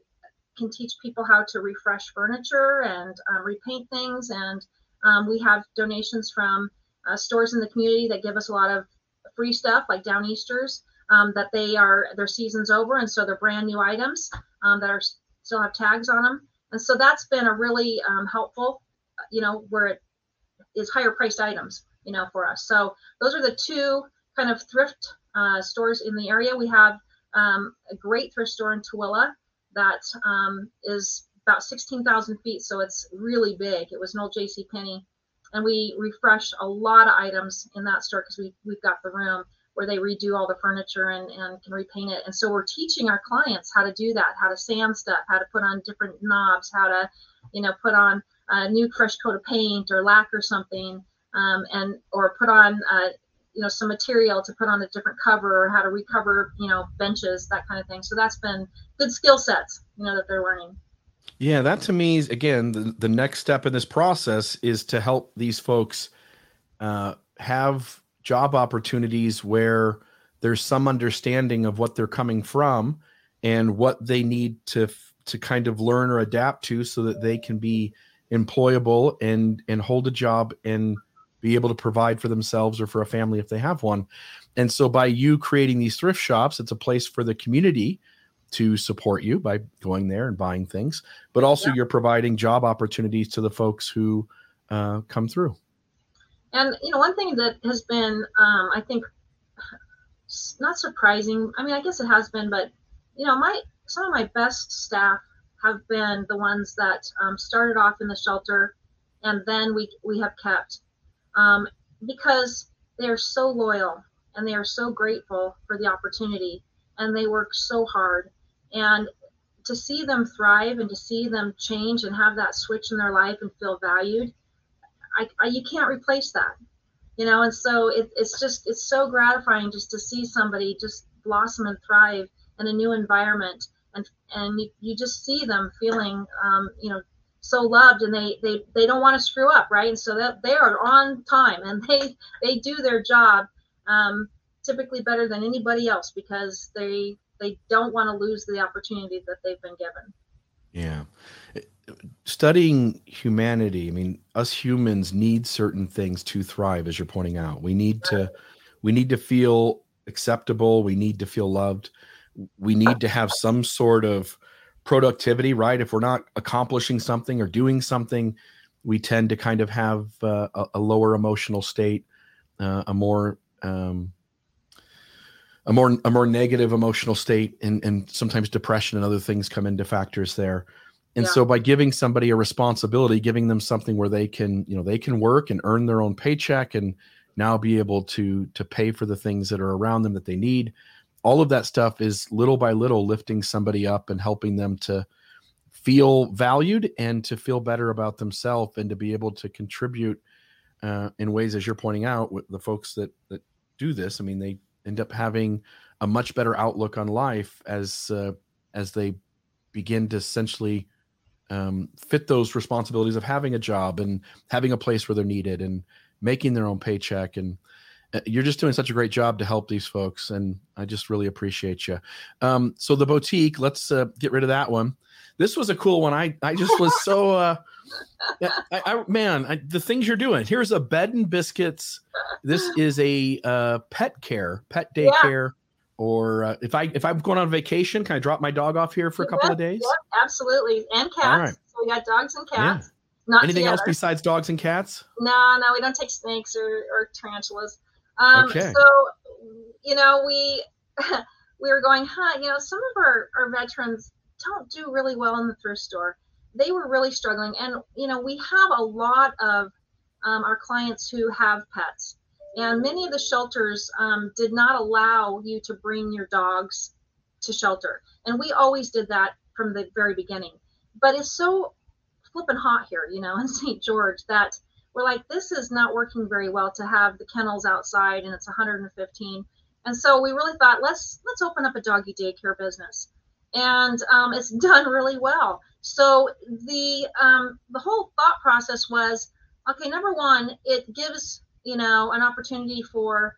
can teach people how to refresh furniture and um, repaint things. And um, we have donations from uh, stores in the community that give us a lot of free stuff, like Downeasters, um, that they are their season's over, and so they're brand new items um, that are still have tags on them. And so that's been a really um, helpful, you know, where it is higher priced items, you know, for us. So those are the two kind of thrift uh, stores in the area. We have um, a great thrift store in Tooele that um, is about 16,000 feet, so it's really big. It was an old J.C. Penney, and we refreshed a lot of items in that store because we we've got the room where they redo all the furniture and, and can repaint it. And so we're teaching our clients how to do that, how to sand stuff, how to put on different knobs, how to, you know, put on a new fresh coat of paint or lacquer something, um, and or put on uh, you know some material to put on a different cover or how to recover you know benches that kind of thing. So that's been good skill sets you know that they're learning. Yeah, that to me is again the, the next step in this process is to help these folks uh, have job opportunities where there's some understanding of what they're coming from and what they need to to kind of learn or adapt to so that they can be employable and and hold a job and be able to provide for themselves or for a family if they have one. And so by you creating these thrift shops, it's a place for the community to support you by going there and buying things, but also yeah. you're providing job opportunities to the folks who uh, come through. And you know, one thing that has been, um, I think, not surprising. I mean, I guess it has been, but you know, my some of my best staff have been the ones that um, started off in the shelter, and then we we have kept um, because they are so loyal and they are so grateful for the opportunity, and they work so hard, and to see them thrive and to see them change and have that switch in their life and feel valued, I, I you can't replace that you know? And so it, it's just it's so gratifying just to see somebody just blossom and thrive in a new environment. And and you, you just see them feeling um, you know so loved and they they they don't want to screw up right? And so that they are on time and they they do their job um, typically better than anybody else because they they don't want to lose the opportunity that they've been given. Yeah. Studying humanity i mean us humans need certain things to thrive as you're pointing out. We need to we need to feel acceptable we need to feel loved. We need to have some sort of productivity, right? If we're not accomplishing something or doing something, we tend to kind of have uh, a, a, lower emotional state, uh, a more um, a more a more negative emotional state, and and sometimes depression and other things come into factors there. And yeah. so by giving somebody a responsibility, giving them something where they can, you know, they can work and earn their own paycheck and now be able to to pay for the things that are around them that they need all of that stuff is little by little lifting somebody up and helping them to feel valued and to feel better about themselves and to be able to contribute uh, in ways as you're pointing out with the folks that that do this. I mean they end up having a much better outlook on life as uh, as they begin to essentially um, fit those responsibilities of having a job and having a place where they're needed and making their own paycheck and you're just doing such a great job to help these folks and i just really appreciate you um, so the boutique let's uh, get rid of that one this was a cool one i i just was so uh I, I man I, the things you're doing here's a bed and biscuits this is a uh, pet care pet daycare yeah. or uh, if i if i'm going on vacation can i drop my dog off here for a couple of days absolutely and cats right. so we got dogs and cats yeah. Not Anything together. else besides dogs and cats? No, no, we don't take snakes or, or tarantulas. Um, okay. So, you know, we we were going, huh? You know, some of our our veterans don't do really well in the thrift store. They were really struggling, and you know, we have a lot of um, our clients who have pets, and many of the shelters um, did not allow you to bring your dogs to shelter, and we always did that from the very beginning. But it's so flipping hot here, you know, in St. George that we're like, this is not working very well to have the kennels outside and it's 115. And so we really thought, let's let's open up a doggy daycare business, and um, it's done really well. So the um, the whole thought process was, okay, number one, it gives you know an opportunity for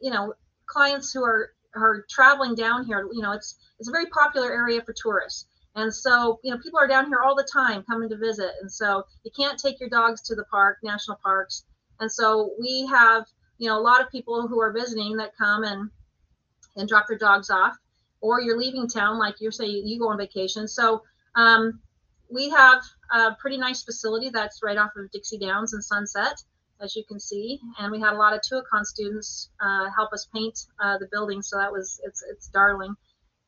you know clients who are are traveling down here. You know, it's it's a very popular area for tourists. And so, you know, people are down here all the time coming to visit. And so you can't take your dogs to the park, national parks. And so we have, you know, a lot of people who are visiting that come and and drop their dogs off, or you're leaving town, like you're saying you go on vacation. So um, we have a pretty nice facility that's right off of Dixie Downs and Sunset, as you can see. And we had a lot of Tuacahn students uh, help us paint uh, the building, so that was it's it's darling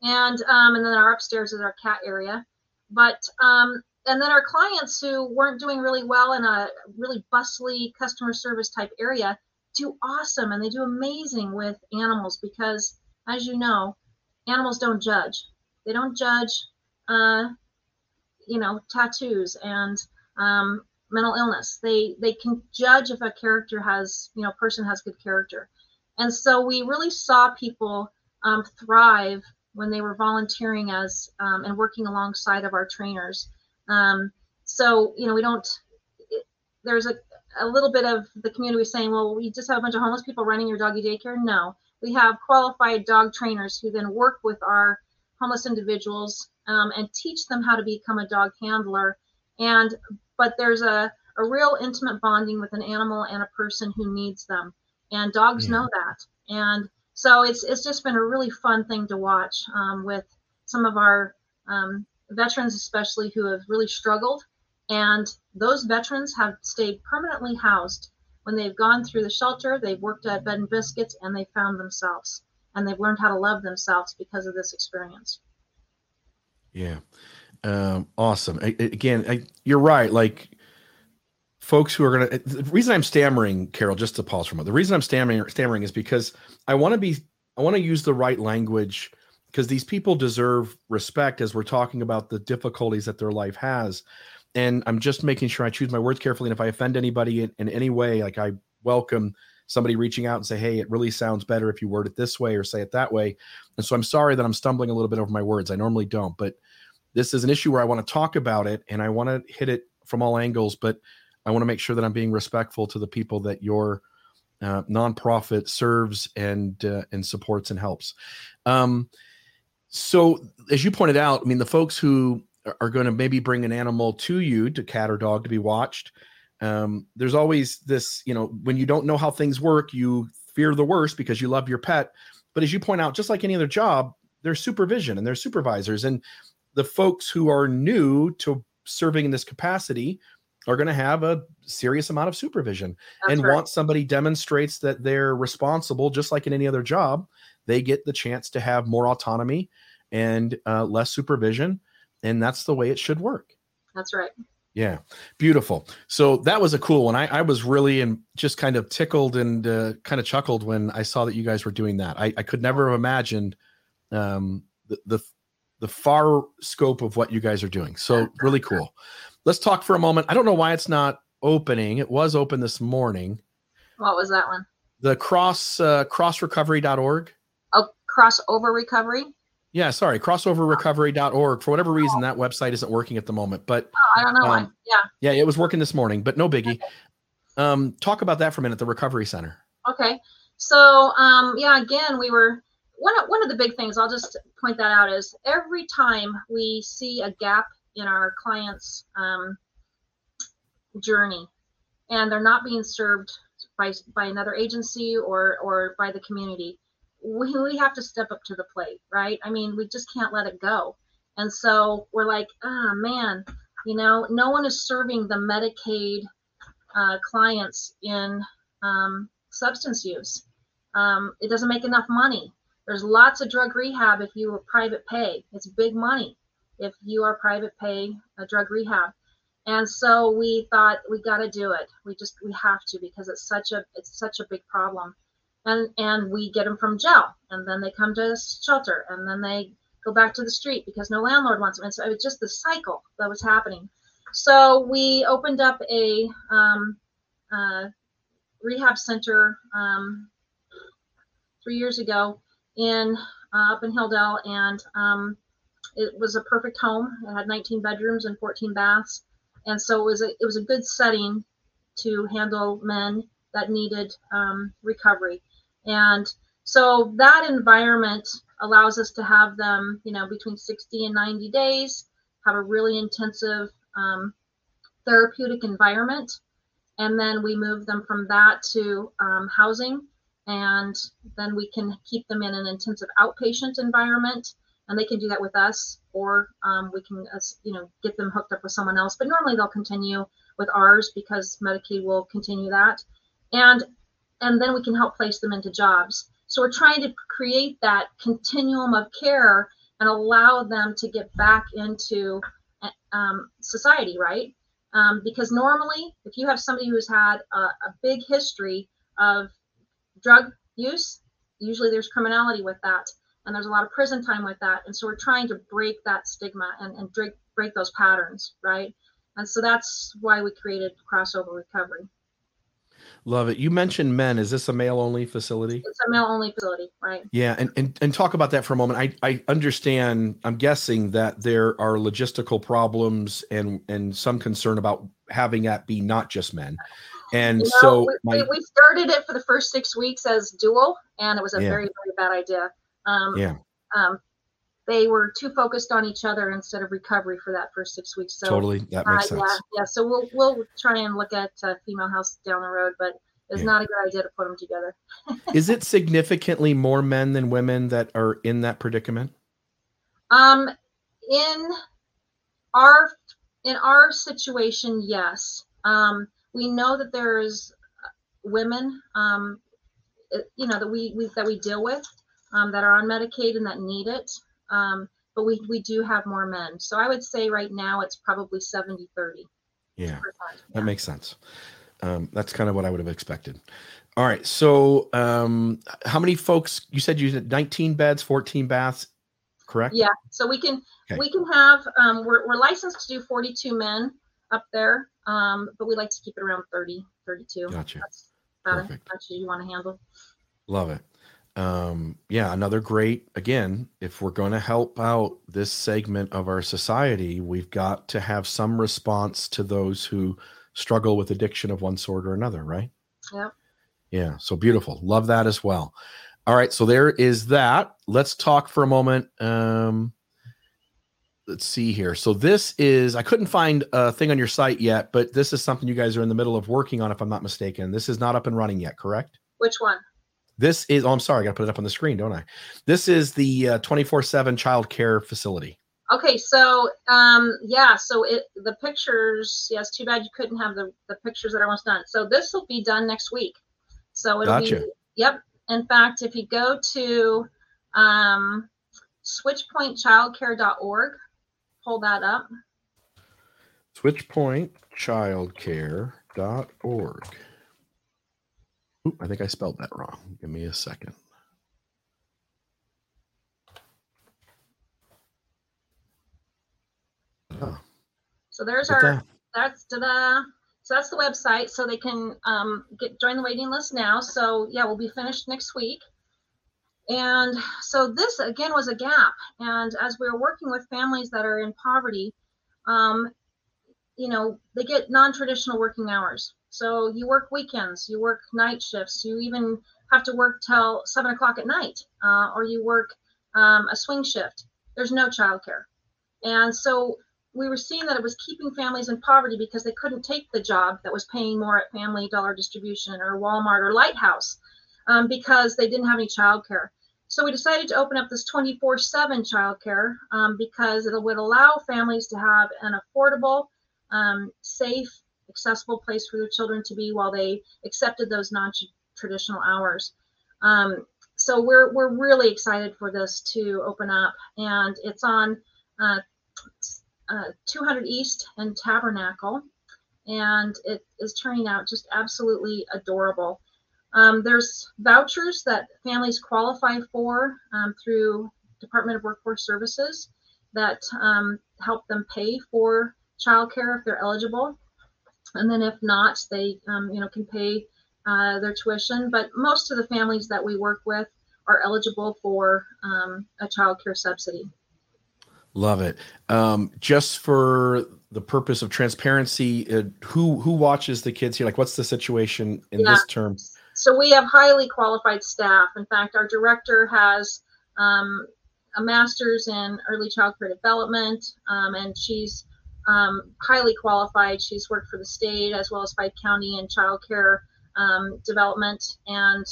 and um, and then our upstairs is our cat area. But um, and then our clients who weren't doing really well in a really bustly customer service type area do awesome and they do amazing with animals because as you know animals don't judge. They don't judge uh, you know tattoos and um, mental illness. They they can judge if a character has you know person has good character. And so we really saw people um, thrive when they were volunteering as um, and working alongside of our trainers Um, so you know, we don't. It, there's a a little bit of the community saying, well, we just have a bunch of homeless people running your doggy daycare. No, we have qualified dog trainers who then work with our homeless individuals um, and teach them how to become a dog handler. And but there's a a real intimate bonding with an animal and a person who needs them, and dogs yeah. know that. And so it's it's just been a really fun thing to watch um, with some of our um, veterans, especially who have really struggled. And those veterans have stayed permanently housed when they've gone through the shelter. They've worked at Bed and Biscuits, and they found themselves, and they've learned how to love themselves because of this experience. Yeah, um, awesome. I, again, I, you're right. Like folks who are going to the reason i'm stammering carol just to pause for a moment the reason i'm stammering stammering is because i want to be i want to use the right language because these people deserve respect as we're talking about the difficulties that their life has. And i'm just making sure i choose my words carefully and if i offend anybody in, in any way like i welcome somebody reaching out and say hey it really sounds better if you word it this way or say it that way. And so i'm sorry that i'm stumbling a little bit over my words. I normally don't but this is an issue where i want to talk about it and i want to hit it from all angles but I want to make sure that I'm being respectful to the people that your uh, nonprofit serves and uh, and supports and helps. Um, so, as you pointed out, I mean, the folks who are going to maybe bring an animal to you, to cat or dog, to be watched. Um, there's always this, you know, when you don't know how things work, you fear the worst because you love your pet. But as you point out, just like any other job, there's supervision and there's supervisors, and the folks who are new to serving in this capacity are going to have a serious amount of supervision. That's and right. once somebody demonstrates that they're responsible just like in any other job they get the chance to have more autonomy and uh, less supervision and that's the way it should work. That's right. Yeah. Beautiful. So that was a cool one. I, I was really and just kind of tickled and uh, kind of chuckled when i saw that you guys were doing that. I, I could never have imagined um, the, the the far scope of what you guys are doing. So really cool let's talk for a moment. I don't know why it's not opening. It was open this morning. What was that one? The cross uh, crossrecovery.org. Oh, crossover recovery. Yeah, sorry, crossoverrecovery.org. For whatever reason, that website isn't working at the moment. But oh, I don't know um, why. Yeah. Yeah, it was working this morning, but no biggie. Okay. Um, talk about that for a minute. The recovery center. Okay. So um, yeah, again, we were one of, one of the big things. I'll just point that out is every time we see a gap in our clients' um, journey, and they're not being served by by another agency or or by the community. We we have to step up to the plate, right? I mean, we just can't let it go. And so we're like, ah, oh, man, you know, no one is serving the Medicaid uh, clients in um, substance use. Um, it doesn't make enough money. There's lots of drug rehab if you were private pay. It's big money if you are private pay a drug rehab. And so we thought we got to do it. We just we have to because it's such a it's such a big problem. And and we get them from jail and then they come to shelter and then they go back to the street because no landlord wants them and so it was just the cycle that was happening. So we opened up a um, uh, rehab center um, three years ago in uh, up in Hildale, and um, it was a perfect home. It had 19 bedrooms and 14 baths, and so it was a it was a good setting to handle men that needed um, recovery. And so that environment allows us to have them, you know, between 60 and 90 days, have a really intensive um, therapeutic environment. And then we move them from that to um, housing. And then we can keep them in an intensive outpatient environment and they can do that with us, or um, we can, uh, you know, get them hooked up with someone else. But normally they'll continue with ours because Medicaid will continue that, and and then we can help place them into jobs. So we're trying to create that continuum of care and allow them to get back into uh, um, society, right? Um, because normally, if you have somebody who's had a, a big history of drug use, usually there's criminality with that and there's a lot of prison time with that and so we're trying to break that stigma and, and break break those patterns right and so that's why we created crossover recovery Love it. You mentioned men. Is this a male only facility? It's a male only facility, right? Yeah, and, and and talk about that for a moment. I I understand. I'm guessing that there are logistical problems and and some concern about having that be not just men. And You know, so we, my we, started it for the first six weeks as dual, and it was a Yeah. very, very bad idea. Um, yeah, um, they were too focused on each other instead of recovery for that first six weeks. So, totally. That uh, makes sense. yeah, yeah. So we'll we'll try and look at uh, female house down the road, but it's Yeah. not a good idea to put them together. Is it significantly more men than women that are in that predicament? Um, in our in our situation, yes. Um, we know that there's women, um, uh, you know, that we, we that we deal with, um, that are on Medicaid and that need it. Um, but we we do have more men. So I would say right now it's probably 70 30 Yeah. percent. That makes sense. Um, that's kind of what I would have expected. All right. So, um, how many folks? You said you had 19 beds, 14 baths, correct? Yeah, so we can Okay. we can have um, we're, we're licensed to do 42 men up there, um, but we like to keep it around 30, 32. Gotcha. That's about as Perfect. much as you want to handle. Love it. Um, yeah, another great, again, if we're going to help out this segment of our society, we've got to have some response to those who struggle with addiction of one sort or another, right? Yeah. Yeah. So beautiful. Love that as well. All right. So there is that. Let's talk for a moment. Um, let's see here. So this is, I couldn't find a thing on your site yet, but this is something you guys are in the middle of working on, if I'm not mistaken. This is not up and running yet, correct? Which one? This is, oh, I'm sorry, I got to put it up on the screen, don't I? This is the 24 7 child care facility. Okay, so um, yeah, so it the pictures. Yes, too bad you couldn't have the the pictures that are almost done. So this will be done next week. So it'll Gotcha. be yep. In fact, if you go to um, switchpointchildcare.org, pull that up. switchpointchildcare.org. Oop, I think I spelled that wrong. Give me a second. Oh, So there's our that. that's ta-da. So that's the website. So they can um, get join the waiting list now. So yeah, we'll be finished next week. And so this again was a gap. And as we were working with families that are in poverty, um, you know, they get non-traditional working hours. So you work weekends, you work night shifts, you even have to work till seven o'clock at night, uh, or you work um, a swing shift. There's no childcare. And so we were seeing that it was keeping families in poverty because they couldn't take the job that was paying more at Family Dollar Distribution or Walmart or Lighthouse um, because they didn't have any childcare. So we decided to open up this 24/7 childcare um, because it would allow families to have an affordable, um, safe, accessible place for their children to be while they accepted those non-traditional hours. Um, so we're we're really excited for this to open up, and it's on. Uh, uh, 200 East and Tabernacle, and it is turning out just absolutely adorable. Um, there's vouchers that families qualify for um, through Department of Workforce Services that um, help them pay for childcare if they're eligible, and then if not, they um, you know can pay uh, their tuition. But most of the families that we work with are eligible for um, a childcare subsidy. Love it. Um, just for the purpose of transparency, uh, who who watches the kids here? Like, what's the situation in Yeah. this term? So we have highly qualified staff. In fact, our director has um, a master's in early childcare development, um, and she's um, highly qualified. She's worked for the state as well as Five County in childcare um, development, and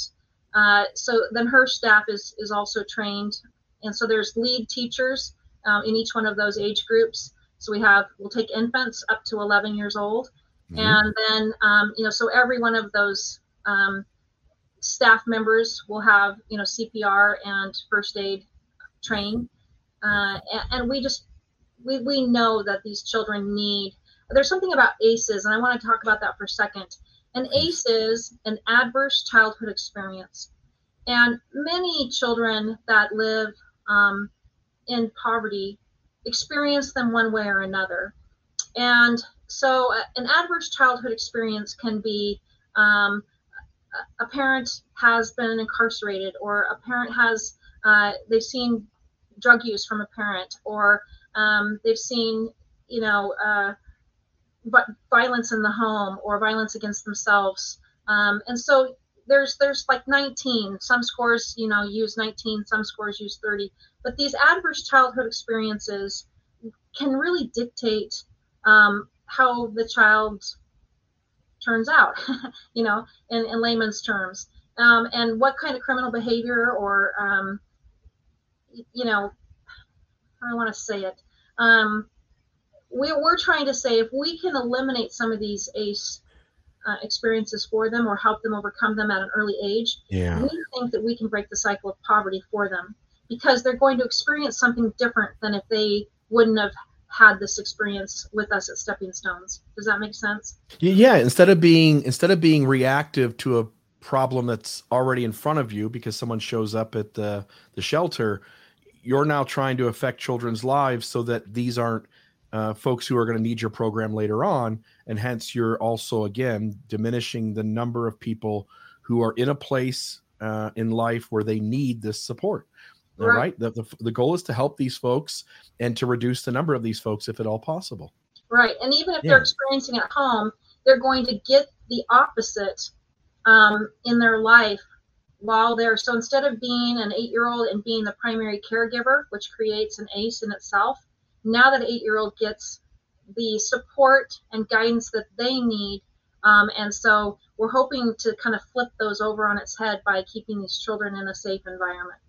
uh, so then her staff is is also trained. And so there's lead teachers um, in each one of those age groups. So we have we'll take infants up to 11 years old, Mhm. and then um, you know so every one of those um, staff members will have you know cpr and first aid train uh, and, and we just we, we know that these children need there's something about aces and i want to talk about that for a second. An ace is an adverse childhood experience. And many children that live um, in poverty experience them one way or another. And so uh, an adverse childhood experience can be um, a parent has been incarcerated or a parent has uh, they've seen drug use from a parent or um, they've seen you know uh, violence in the home or violence against themselves. Um, and so there's there's like 19 some scores you know use 19 some scores use 30 but these adverse childhood experiences can really dictate um, how the child turns out you know in, in layman's terms. Um, and what kind of criminal behavior or um, you know i want to say it um, we, we're trying to say if we can eliminate some of these ace uh, experiences for them or help them overcome them at an early age, yeah. we think that we can break the cycle of poverty for them because they're going to experience something different than if they wouldn't have had this experience with us at Stepping Stones. Does that make sense? Yeah, instead of being instead of being reactive to a problem that's already in front of you because someone shows up at the the shelter, you're now trying to affect children's lives so that these aren't uh, folks who are going to need your program later on. And hence, you're also, again, diminishing the number of people who are in a place uh, in life where they need this support. All right. right? The, the, the goal is to help these folks and to reduce the number of these folks if at all possible. Right. And even if yeah. they're experiencing at home, they're going to get the opposite um, in their life while they're so instead of being an eight year old and being the primary caregiver, which creates an ACE in itself, now that eight year old gets the support and guidance that they need. Um, and so we're hoping to kind of flip those over on its head by keeping these children in a safe environment.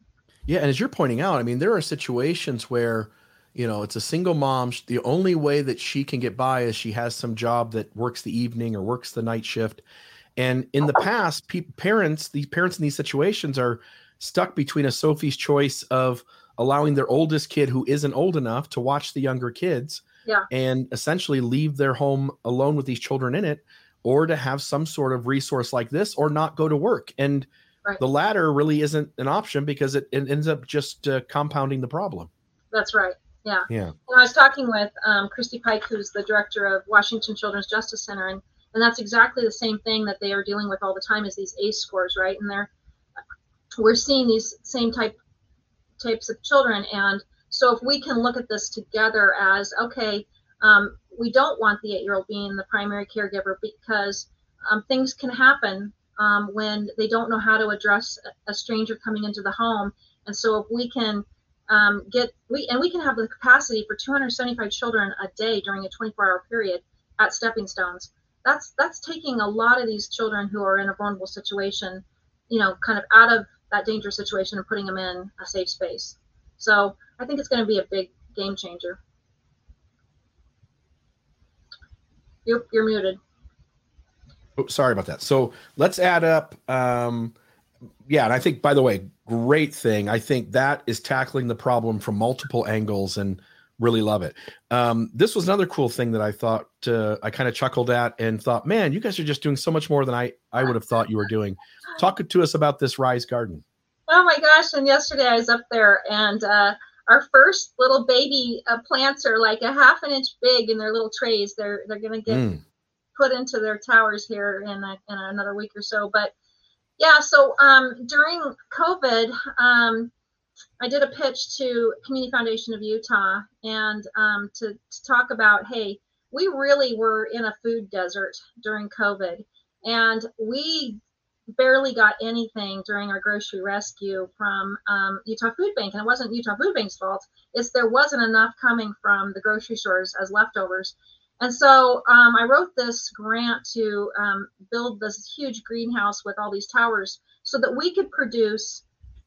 Yeah. And as you're pointing out, I mean, there are situations where, you know, it's a single mom. The only way that she can get by is she has some job that works the evening or works the night shift. And in the past, pe- parents, these parents in these situations are stuck between a Sophie's choice of, allowing their oldest kid who isn't old enough to watch the younger kids yeah. and essentially leave their home alone with these children in it or to have some sort of resource like this or not go to work. And right. the latter really isn't an option because it, it ends up just uh, compounding the problem. That's right. Yeah. Yeah. And i was talking with um, christy pike who's the director of washington children's justice center and and that's exactly the same thing that they are dealing with all the time is these ace scores right and they're we're seeing these same type types of children. And so if we can look at this together as okay, um, we don't want the eight year old being the primary caregiver because um, things can happen um, when they don't know how to address a stranger coming into the home. And so if we can um, get we and we can have the capacity for 275 children a day during a 24 hour period at Stepping Stones. That's that's taking a lot of these children who are in a vulnerable situation, you know, kind of out of that dangerous situation and putting them in a safe space. So I think it's going to be a big game changer. You're, you're muted. Oh, sorry about that. So let's add up. Um, yeah, and I think, by the way, great thing. I think that is tackling the problem from multiple angles and really love it. Um, this was another cool thing that I thought uh, I kind of chuckled at and thought, man, you guys are just doing so much more than I I would have thought you were doing. Talk to us about this Rise Garden. Oh my gosh! And yesterday I was up there, and uh, our first little baby uh, plants are like a half an inch big in their little trays. They're they're gonna get mm. put into their towers here in a, in another week or so. But yeah, so um, during COVID, um, I did a pitch to Community Foundation of Utah and um, to, to talk about, hey, we really were in a food desert during COVID, and we barely got anything during our grocery rescue from um, Utah Food Bank, and it wasn't Utah Food Bank's fault. It's there wasn't enough coming from the grocery stores as leftovers, and so um, I wrote this grant to um, build this huge greenhouse with all these towers so that we could produce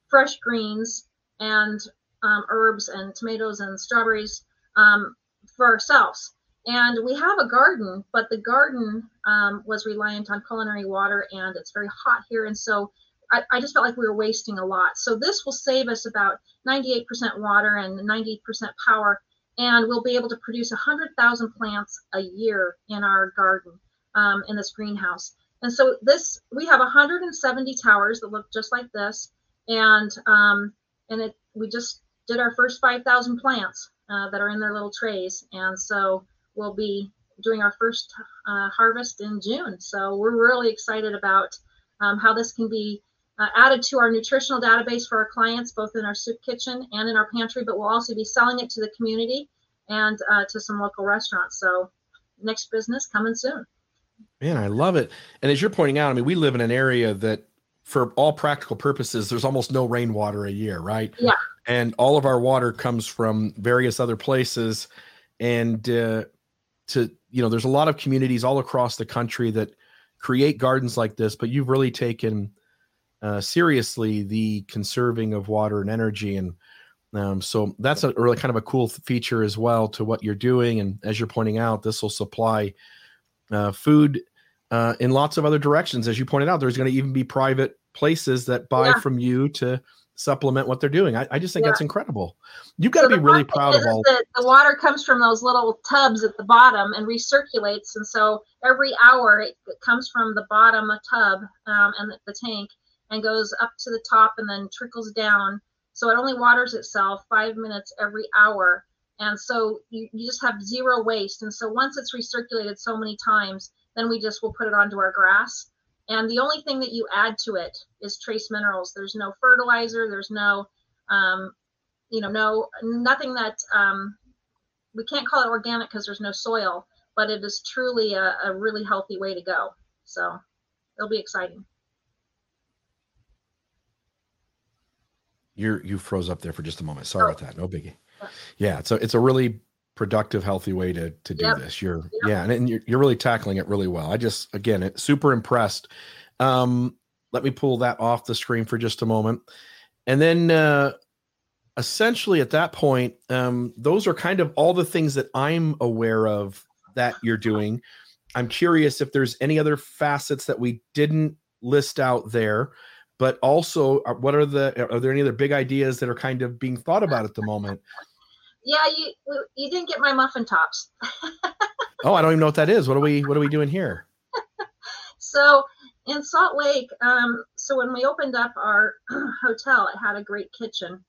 fresh greens and um, herbs and tomatoes and strawberries um, for ourselves. And we have a garden, but the garden um, was reliant on culinary water and it's very hot here. And so I, I, just felt like we were wasting a lot. So this will save us about 98% water and 90% power. And we'll be able to produce 100,000 plants a year in our garden um, in this greenhouse. And so this, we have 170 towers that look just like this. And, um, and it, we just did our first 5,000 plants uh, that are in their little trays. And so we'll be doing our first uh, harvest in June. So we're really excited about um, how this can be uh, added to our nutritional database for our clients, both in our soup kitchen and in our pantry, but we'll also be selling it to the community and uh, to some local restaurants. So next business coming soon. Man, I love it. And as you're pointing out, I mean, we live in an area that, for all practical purposes, there's almost no rainwater a year, right? Yeah. And all of our water comes from various other places. And uh, to, you know, there's a lot of communities all across the country that create gardens like this, but you've really taken uh, seriously the conserving of water and energy. And um, so that's a really kind of a cool feature as well to what you're doing. And as you're pointing out, this will supply uh, food uh, in lots of other directions. As you pointed out, there's going to even be private places that buy yeah. from you to supplement what they're doing. I, I just think yeah. that's incredible. You've got so to be really proud of all. The, the water comes from those little tubs at the bottom and recirculates, and so every hour it, it comes from the bottom a tub um, and the, the tank and goes up to the top and then trickles down. So it only waters itself five minutes every hour and so you, you just have zero waste. And so once it's recirculated so many times, then we just will put it onto our grass. And the only thing that you add to it is trace minerals. There's no fertilizer. There's no, um, you know, no nothing that um, we can't call it organic because there's no soil, but it is truly a, a really healthy way to go. So it'll be exciting. You're you froze up there for just a moment. Sorry oh. about that. No biggie yeah so it's a really productive healthy way to to do yep. this. You're yep. yeah and, and you're, you're really tackling it really well. I just again it, super impressed. Um let me pull that off the screen for just a moment. And then uh essentially at that point um those are kind of all the things that i'm aware of that you're doing. I'm curious if there's any other facets that we didn't list out there but also uh, what are the are there any other big ideas that are kind of being thought about at the moment yeah you you didn't get my muffin tops. Oh i don't even know what that is. What are we what are we doing here? So in salt lake um, so when we opened up our hotel it had a great kitchen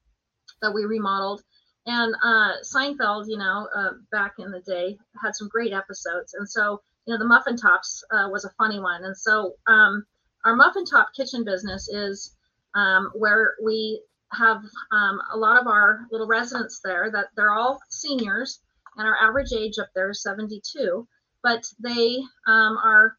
that we remodeled. And uh, seinfeld you know uh, back in the day had some great episodes. And so you know the muffin tops uh, was a funny one. And so um, our muffin top kitchen business is um, where we have um, a lot of our little residents there that they're all seniors and our average age up there is 72 but they um, are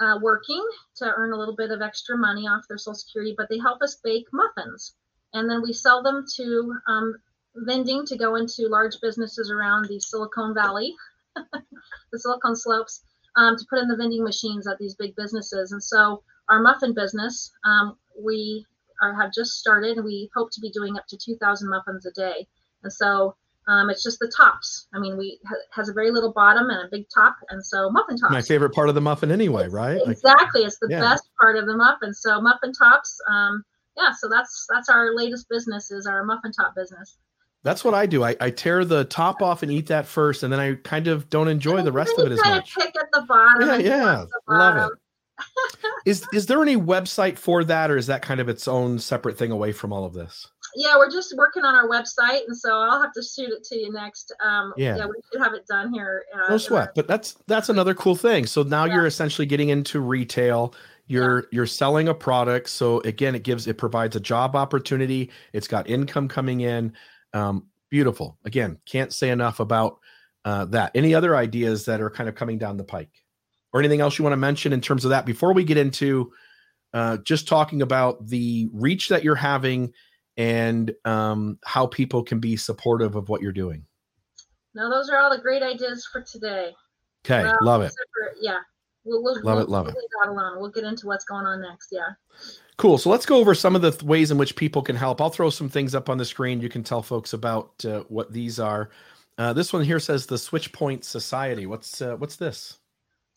uh, working to earn a little bit of extra money off their social security but they help us bake muffins. And then we sell them to um, vending to go into large businesses around the silicon valley the silicon slopes um, to put in the vending machines at these big businesses. And so our muffin business, um, we are, have just started and we hope to be doing up to 2,000 muffins a day. And so um, it's just the tops. I mean, we ha- has a very little bottom and a big top, and so muffin tops. My favorite part of the muffin, anyway, right? Exactly, it's the yeah. best part of the muffin. So muffin tops. Um, yeah, so that's that's our latest business is our muffin top business. That's what I do. I, I tear the top off and eat that first, and then I kind of don't enjoy the rest of it as much. Pick at the bottom. Yeah, yeah, love it is is there any website for that, or is that kind of its own separate thing away from all of this? Yeah, we're just working on our website, and so I'll have to shoot it to you next. Um, yeah. yeah, we should have it done here. Uh, no sweat, but that's that's another cool thing. So now yeah. you're essentially getting into retail. You're you're selling a product. So again, it gives it provides a job opportunity. It's got income coming in. Um, beautiful. Again, can't say enough about uh, that. Any other ideas that are kind of coming down the pike? Or anything else you want to mention in terms of that before we get into uh, just talking about the reach that you're having and um, how people can be supportive of what you're doing? No, those are all the great ideas for today. Okay, well, love it. For, yeah, we'll, we'll, love we'll, it, love it. We'll get into what's going on next. Yeah. Cool. So let's go over some of the th- ways in which people can help. I'll throw some things up on the screen. You can tell folks about uh, what these are. Uh, this one here says the Switchpoint Society. What's uh, what's this?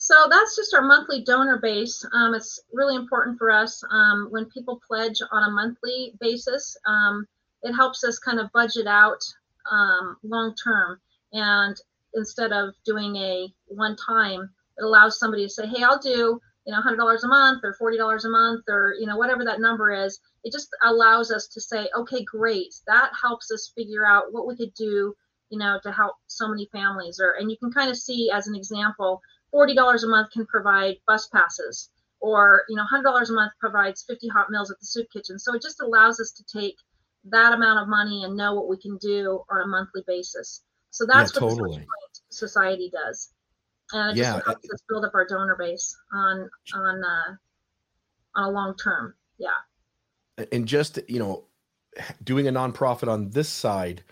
So that's just our monthly donor base. Um, it's really important for us um, when people pledge on a monthly basis. Um, it helps us kind of budget out um, long term. And instead of doing a one time, it allows somebody to say, hey, I'll do you know $100 a month or $40 a month or you know whatever that number is. It just allows us to say, okay, great. That helps us figure out what we could do you know, to help so many families. Or and you can kind of see as an example, forty dollars a month can provide bus passes, or you know, hundred dollars a month provides fifty hot meals at the soup kitchen. So it just allows us to take that amount of money and know what we can do on a monthly basis. So that's Yeah, what totally. Society does, and it Yeah, just helps us build up our donor base on on uh, on a long term. Yeah, and just you know doing a nonprofit on this side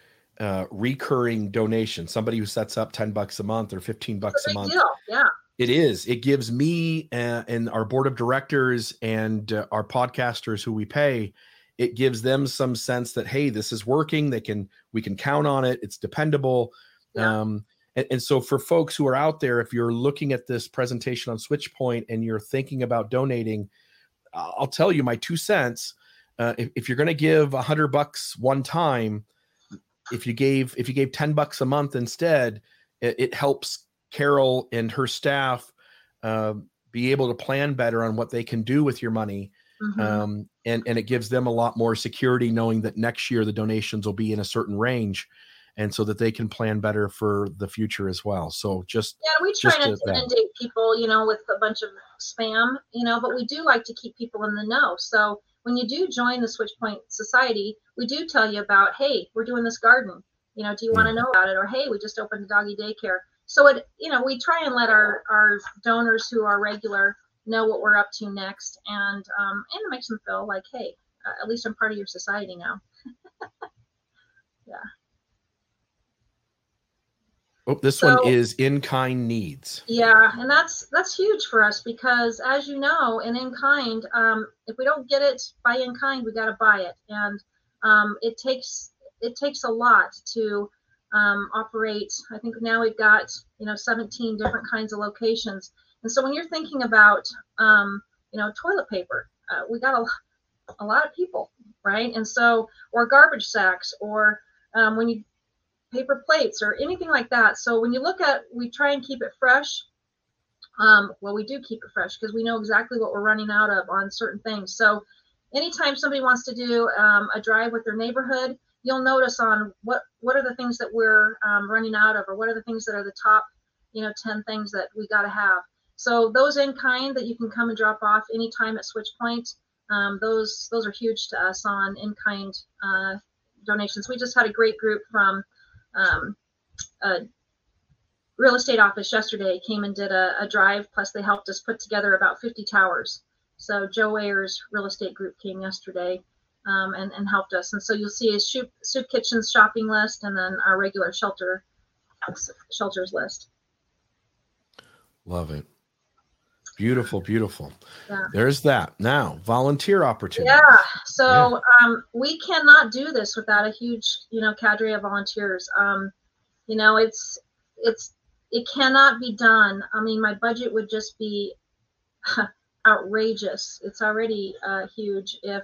uh recurring donation. Somebody who sets up 10 bucks a month or 15 bucks a month. deal. Yeah, it is. It gives me uh, and our board of directors and uh, our podcasters who we pay it gives them some sense that hey this is working. They can we can count on it. It's dependable. Yeah. um and, and so for folks who are out there if you're looking at this presentation on switchpoint and you're thinking about donating i'll tell you my two cents. Uh, if, if you're going to give a hundred bucks one time if you gave if you gave 10 bucks a month instead it, it helps carol and her staff uh, be able to plan better on what they can do with your money Mhm. um, and and it gives them a lot more security knowing that next year the donations will be in a certain range and so that they can plan better for the future as well so just yeah. We try just not to inundate people, you know, with a bunch of spam, you know, but we do like to keep people in the know. So when you do join the Switchpoint Society, we do tell you about, hey, we're doing this garden. You know, do you want to know about it? Or hey, we just opened a doggy daycare. So it, you know, we try and let our our donors who are regular know what we're up to next, and um, and it makes them feel like, hey, uh, at least I'm part of your society now. oh this So- one is in kind needs Yeah, and that's that's huge for us because, as you know, in in kind, um, if we don't get it by in kind, we got to buy it, and um, it takes it takes a lot to um, operate. I think now we've got you know 17 different kinds of locations, and so when you're thinking about um, you know toilet paper, uh, we got a, a lot of people, right? And so or garbage sacks, or um, when you paper plates or anything like that. So when you look at, we try and keep it fresh. Um, well, we do keep it fresh because we know exactly what we're running out of on certain things. So anytime somebody wants to do um, a drive with their neighborhood, you'll notice on what what are the things that we're um, running out of, or what are the things that are the top, you know, ten things that we got to have. So those in kind that you can come and drop off anytime at Switchpoint, um, those those are huge to us on in kind uh, donations. We just had a great group from um, a real estate office yesterday came and did a, a drive. Plus, they helped us put together about 50 towers. So Joe Ayers real estate group came yesterday um, and, and helped us. And so you'll see a soup, soup kitchens shopping list and then our regular shelter shelters list. love it beautiful beautiful Yeah. there's that now volunteer opportunity Yeah. So um, we cannot do this without a huge, you know, cadre of volunteers. Um, you know, it's it's it cannot be done. I mean, my budget would just be outrageous. It's already uh, huge. If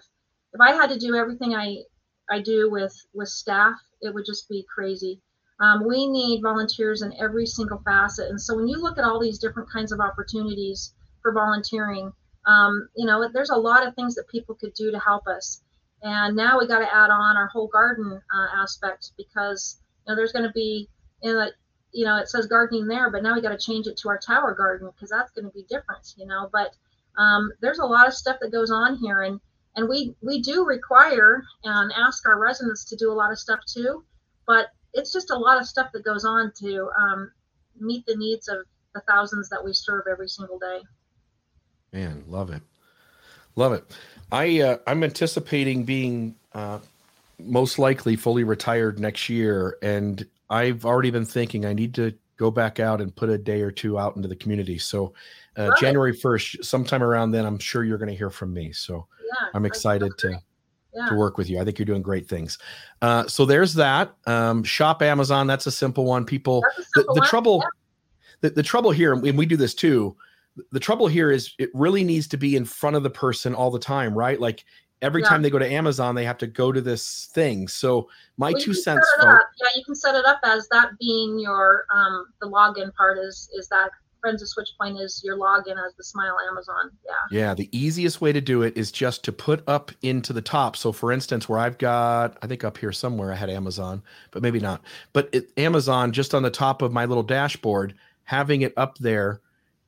if I had to do everything I I do with with staff, it would just be crazy. Um, we need volunteers in every single facet, and so when you look at all these different kinds of opportunities for volunteering, um, you know, there's a lot of things that people could do to help us. And now we got to add on our whole garden uh, aspect because you know there's going to be in a you know it says gardening there, but now we got to change it to our tower garden because that's going to be different, you know. But um, there's a lot of stuff that goes on here, and and we we do require and ask our residents to do a lot of stuff too, but it's just a lot of stuff that goes on to um, meet the needs of the thousands that we serve every single day. Man, love it, love it. I uh, I'm anticipating being uh, most likely fully retired next year, and I've already been thinking I need to go back out and put a day or two out into the community. So uh, Right. January first, sometime around then, I'm sure you're going to hear from me. So Yeah, I'm excited to. Yeah. to work with you. I think you're doing great things. Uh, so there's that. Um, shop Amazon. That's a simple one. People a the, the one. trouble Yeah. the, the trouble here and we do this too the trouble here is it really needs to be in front of the person all the time right like every Yeah. time they go to amazon they have to go to this thing so my Well, two cents folks. Yeah, you can set it up as that being your um, the login part is is that Friends of Switchpoint is your login as the Smile Amazon. Yeah. Yeah. The easiest way to do it is just to put up into the top. So, for instance, where I've got, I think up here somewhere I had Amazon, but maybe not. But it, Amazon just on the top of my little dashboard, having it up there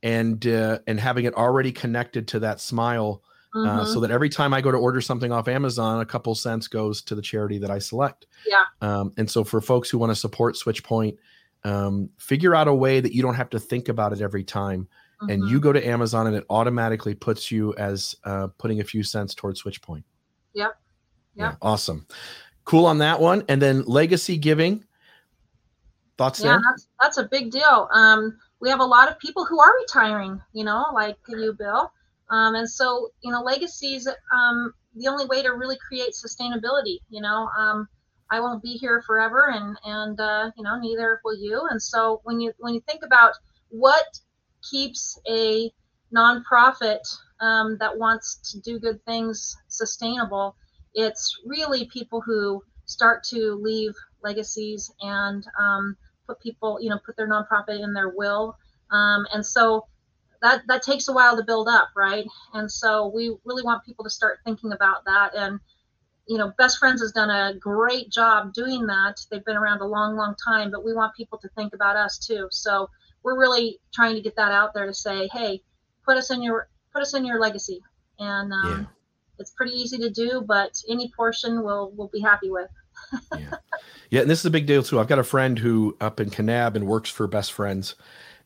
and uh, and having it already connected to that Smile. Uh, mm-hmm. Uh, so that every time I go to order something off Amazon, a couple cents goes to the charity that I select. Yeah. Um, and so for folks who want to support Switchpoint, um, figure out a way that you don't have to think about it every time mm-hmm. and you mm-hmm. go to amazon and it automatically puts you as uh, putting a few cents towards switchpoint yep. yep yeah awesome cool on that one and then legacy giving thoughts yeah, there that's, that's a big deal um, we have a lot of people who are retiring you know like you bill um, and so you know legacies um, the only way to really create sustainability you know um, I won't be here forever, and and uh, you know neither will you. And so when you when you think about what keeps a nonprofit um, that wants to do good things sustainable, it's really people who start to leave legacies and um, put people you know put their nonprofit in their will. Um, and so that that takes a while to build up, right? And so we really want people to start thinking about that and you know, Best Friends has done a great job doing that. They've been around a long, long time, but we want people to think about us too. So we're really trying to get that out there to say, hey, put us in your put us in your legacy, and um, yeah. it's pretty easy to do, but any portion we'll we'll be happy with. Yeah, yeah, and this is a big deal too. I've got a friend who up in Kanab and works for Best Friends,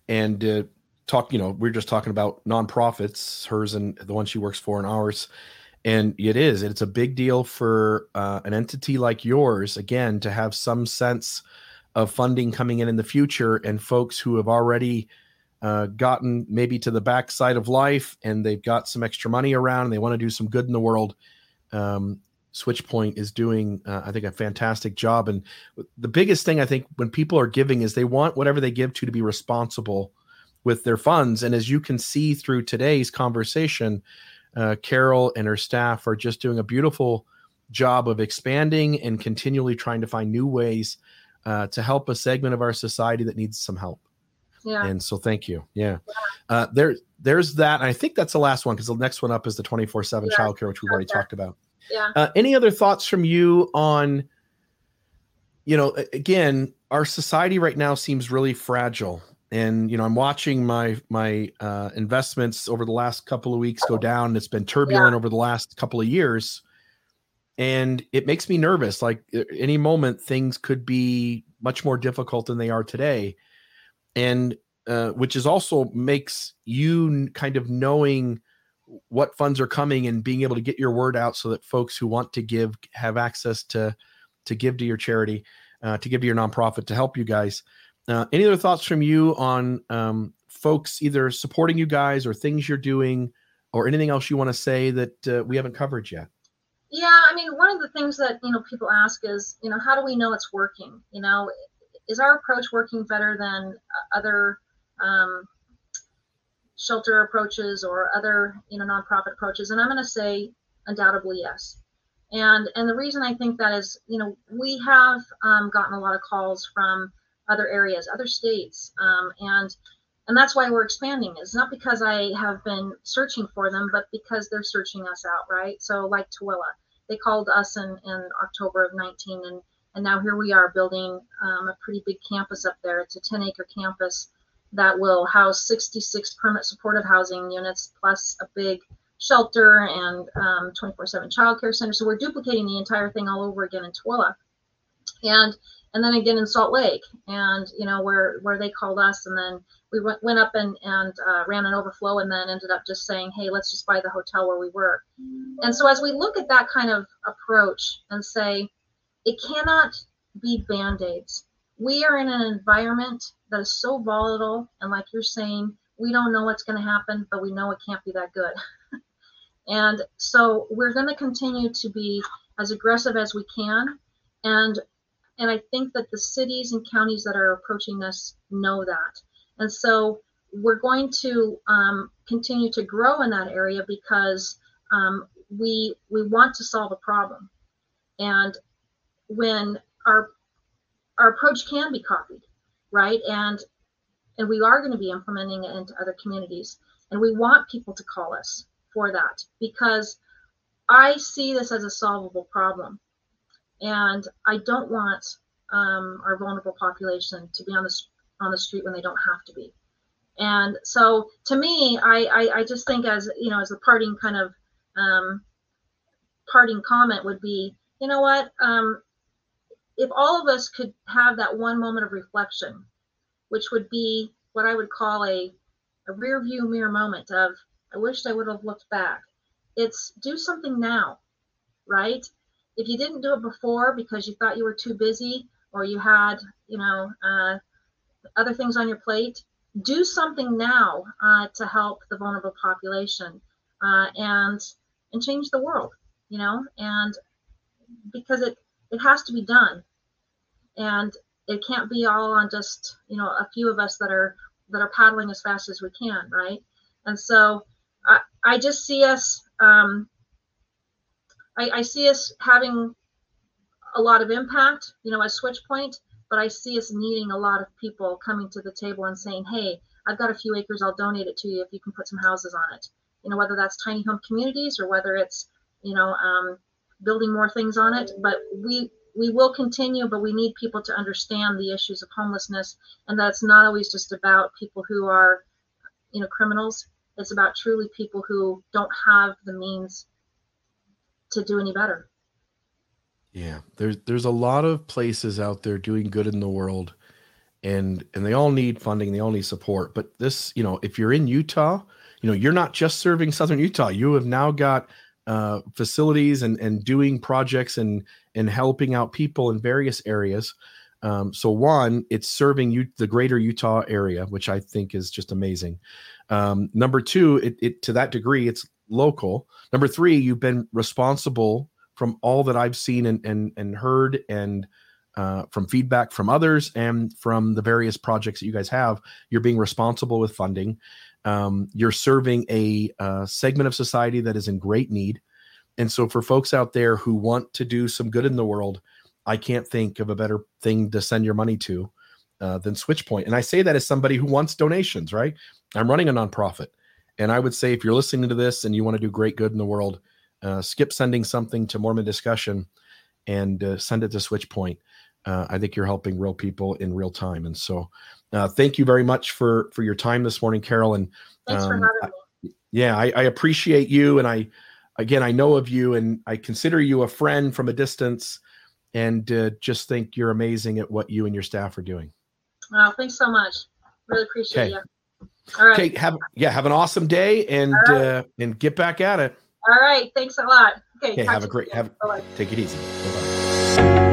and uh, talk. You know, we are just talking about nonprofits, hers and the one she works for, and ours and it is it's a big deal for uh, an entity like yours again to have some sense of funding coming in in the future and folks who have already uh, gotten maybe to the backside of life and they've got some extra money around and they want to do some good in the world um, switchpoint is doing uh, i think a fantastic job and the biggest thing i think when people are giving is they want whatever they give to to be responsible with their funds and as you can see through today's conversation uh, Carol and her staff are just doing a beautiful job of expanding and continually trying to find new ways uh, to help a segment of our society that needs some help. Yeah. And so thank you. Yeah. Uh, there, there's that. And I think that's the last one because the next one up is the 24 seven childcare, which we've already talked about. Yeah. Uh, any other thoughts from you on, you know, again, our society right now seems really fragile. And you know i'm watching my my uh, investments over the last couple of weeks go down. It's been turbulent yeah. over the last couple of years. And it makes me nervous. Like any moment things could be much more difficult than they are today. And uh, which is also makes you kind of knowing what funds are coming and being able to get your word out so that folks who want to give have access to to give to your charity uh, to give to your nonprofit to help you guys uh, any other thoughts from you on um, folks either supporting you guys or things you're doing or anything else you want to say that uh, we haven't covered yet? Yeah, I mean, one of the things that you know people ask is, you know, how do we know it's working? You know, is our approach working better than uh, other um, shelter approaches or other you know nonprofit approaches? And I'm going to say undoubtedly yes. And and the reason I think that is, you know, we have um, gotten a lot of calls from other areas, other states, um, and and that's why we're expanding. It's not because I have been searching for them, but because they're searching us out, right? So like Tooele, they called us in in October of 19, and and now here we are building um, a pretty big campus up there. It's a 10 acre campus that will house 66 permit supportive housing units plus a big shelter and 24/7 um, childcare center. So we're duplicating the entire thing all over again in Tooele. And and then again in Salt Lake, and you know where where they called us, and then we went went up and and uh, ran an overflow, and then ended up just saying, hey, let's just buy the hotel where we were. And so as we look at that kind of approach and say, it cannot be band aids. We are in an environment that is so volatile, and like you're saying, we don't know what's going to happen, but we know it can't be that good. and so we're going to continue to be as aggressive as we can and and I think that the cities and counties that are approaching us know that. And so we're going to um, continue to grow in that area because um, we we want to solve a problem. And when our our approach can be copied, right? And and we are going to be implementing it into other communities. And we want people to call us for that because I see this as a solvable problem. And I don't want um, our vulnerable population to be on the, on the street when they don't have to be. And so to me, I, I, I just think as, you know, as a parting kind of um, parting comment would be, you know what, um, if all of us could have that one moment of reflection, which would be what I would call a, a rear view mirror moment of, I wished I would have looked back. It's do something now, right? If you didn't do it before because you thought you were too busy or you had, you know, uh, other things on your plate, do something now uh, to help the vulnerable population uh, and and change the world, you know, and because it it has to be done, and it can't be all on just you know a few of us that are that are paddling as fast as we can, right? And so I, I just see us um, I, I see us having a lot of impact, you know, at Switchpoint, but I see us needing a lot of people coming to the table and saying, hey, I've got a few acres, I'll donate it to you if you can put some houses on it. You know, whether that's tiny home communities or whether it's, you know, um, building more things on it. But we we will continue, but we need people to understand the issues of homelessness and that's not always just about people who are, you know, criminals. It's about truly people who don't have the means to do any better. Yeah, there's there's a lot of places out there doing good in the world, and and they all need funding, they all need support. But this, you know, if you're in Utah, you know, you're not just serving Southern Utah. You have now got uh, facilities and and doing projects and and helping out people in various areas. Um, so one, it's serving you the greater Utah area, which I think is just amazing. Um, number two, it, it to that degree, it's local. Number three, you've been responsible from all that I've seen and and, and heard and uh, from feedback from others and from the various projects that you guys have, you're being responsible with funding. Um, you're serving a, uh, segment of society that is in great need. And so, for folks out there who want to do some good in the world, I can't think of a better thing to send your money to uh, than Switchpoint. And I say that as somebody who wants donations, right? I'm running a nonprofit. And I would say if you're listening to this and you want to do great good in the world, uh, skip sending something to Mormon discussion and uh, send it to Switchpoint. Uh, I think you're helping real people in real time. And so, uh, thank you very much for for your time this morning, Carol. And um, I, yeah, I, I, appreciate you. And I, again, I know of you, and I consider you a friend from a distance, and uh, just think you're amazing at what you and your staff are doing. Well, thanks so much. Really appreciate okay. you. All right. Okay. Have yeah. Have an awesome day, and right. Uh, and get back at it. All right. Thanks a lot. Okay. okay have a great. Have Bye-bye. take it easy. Bye bye.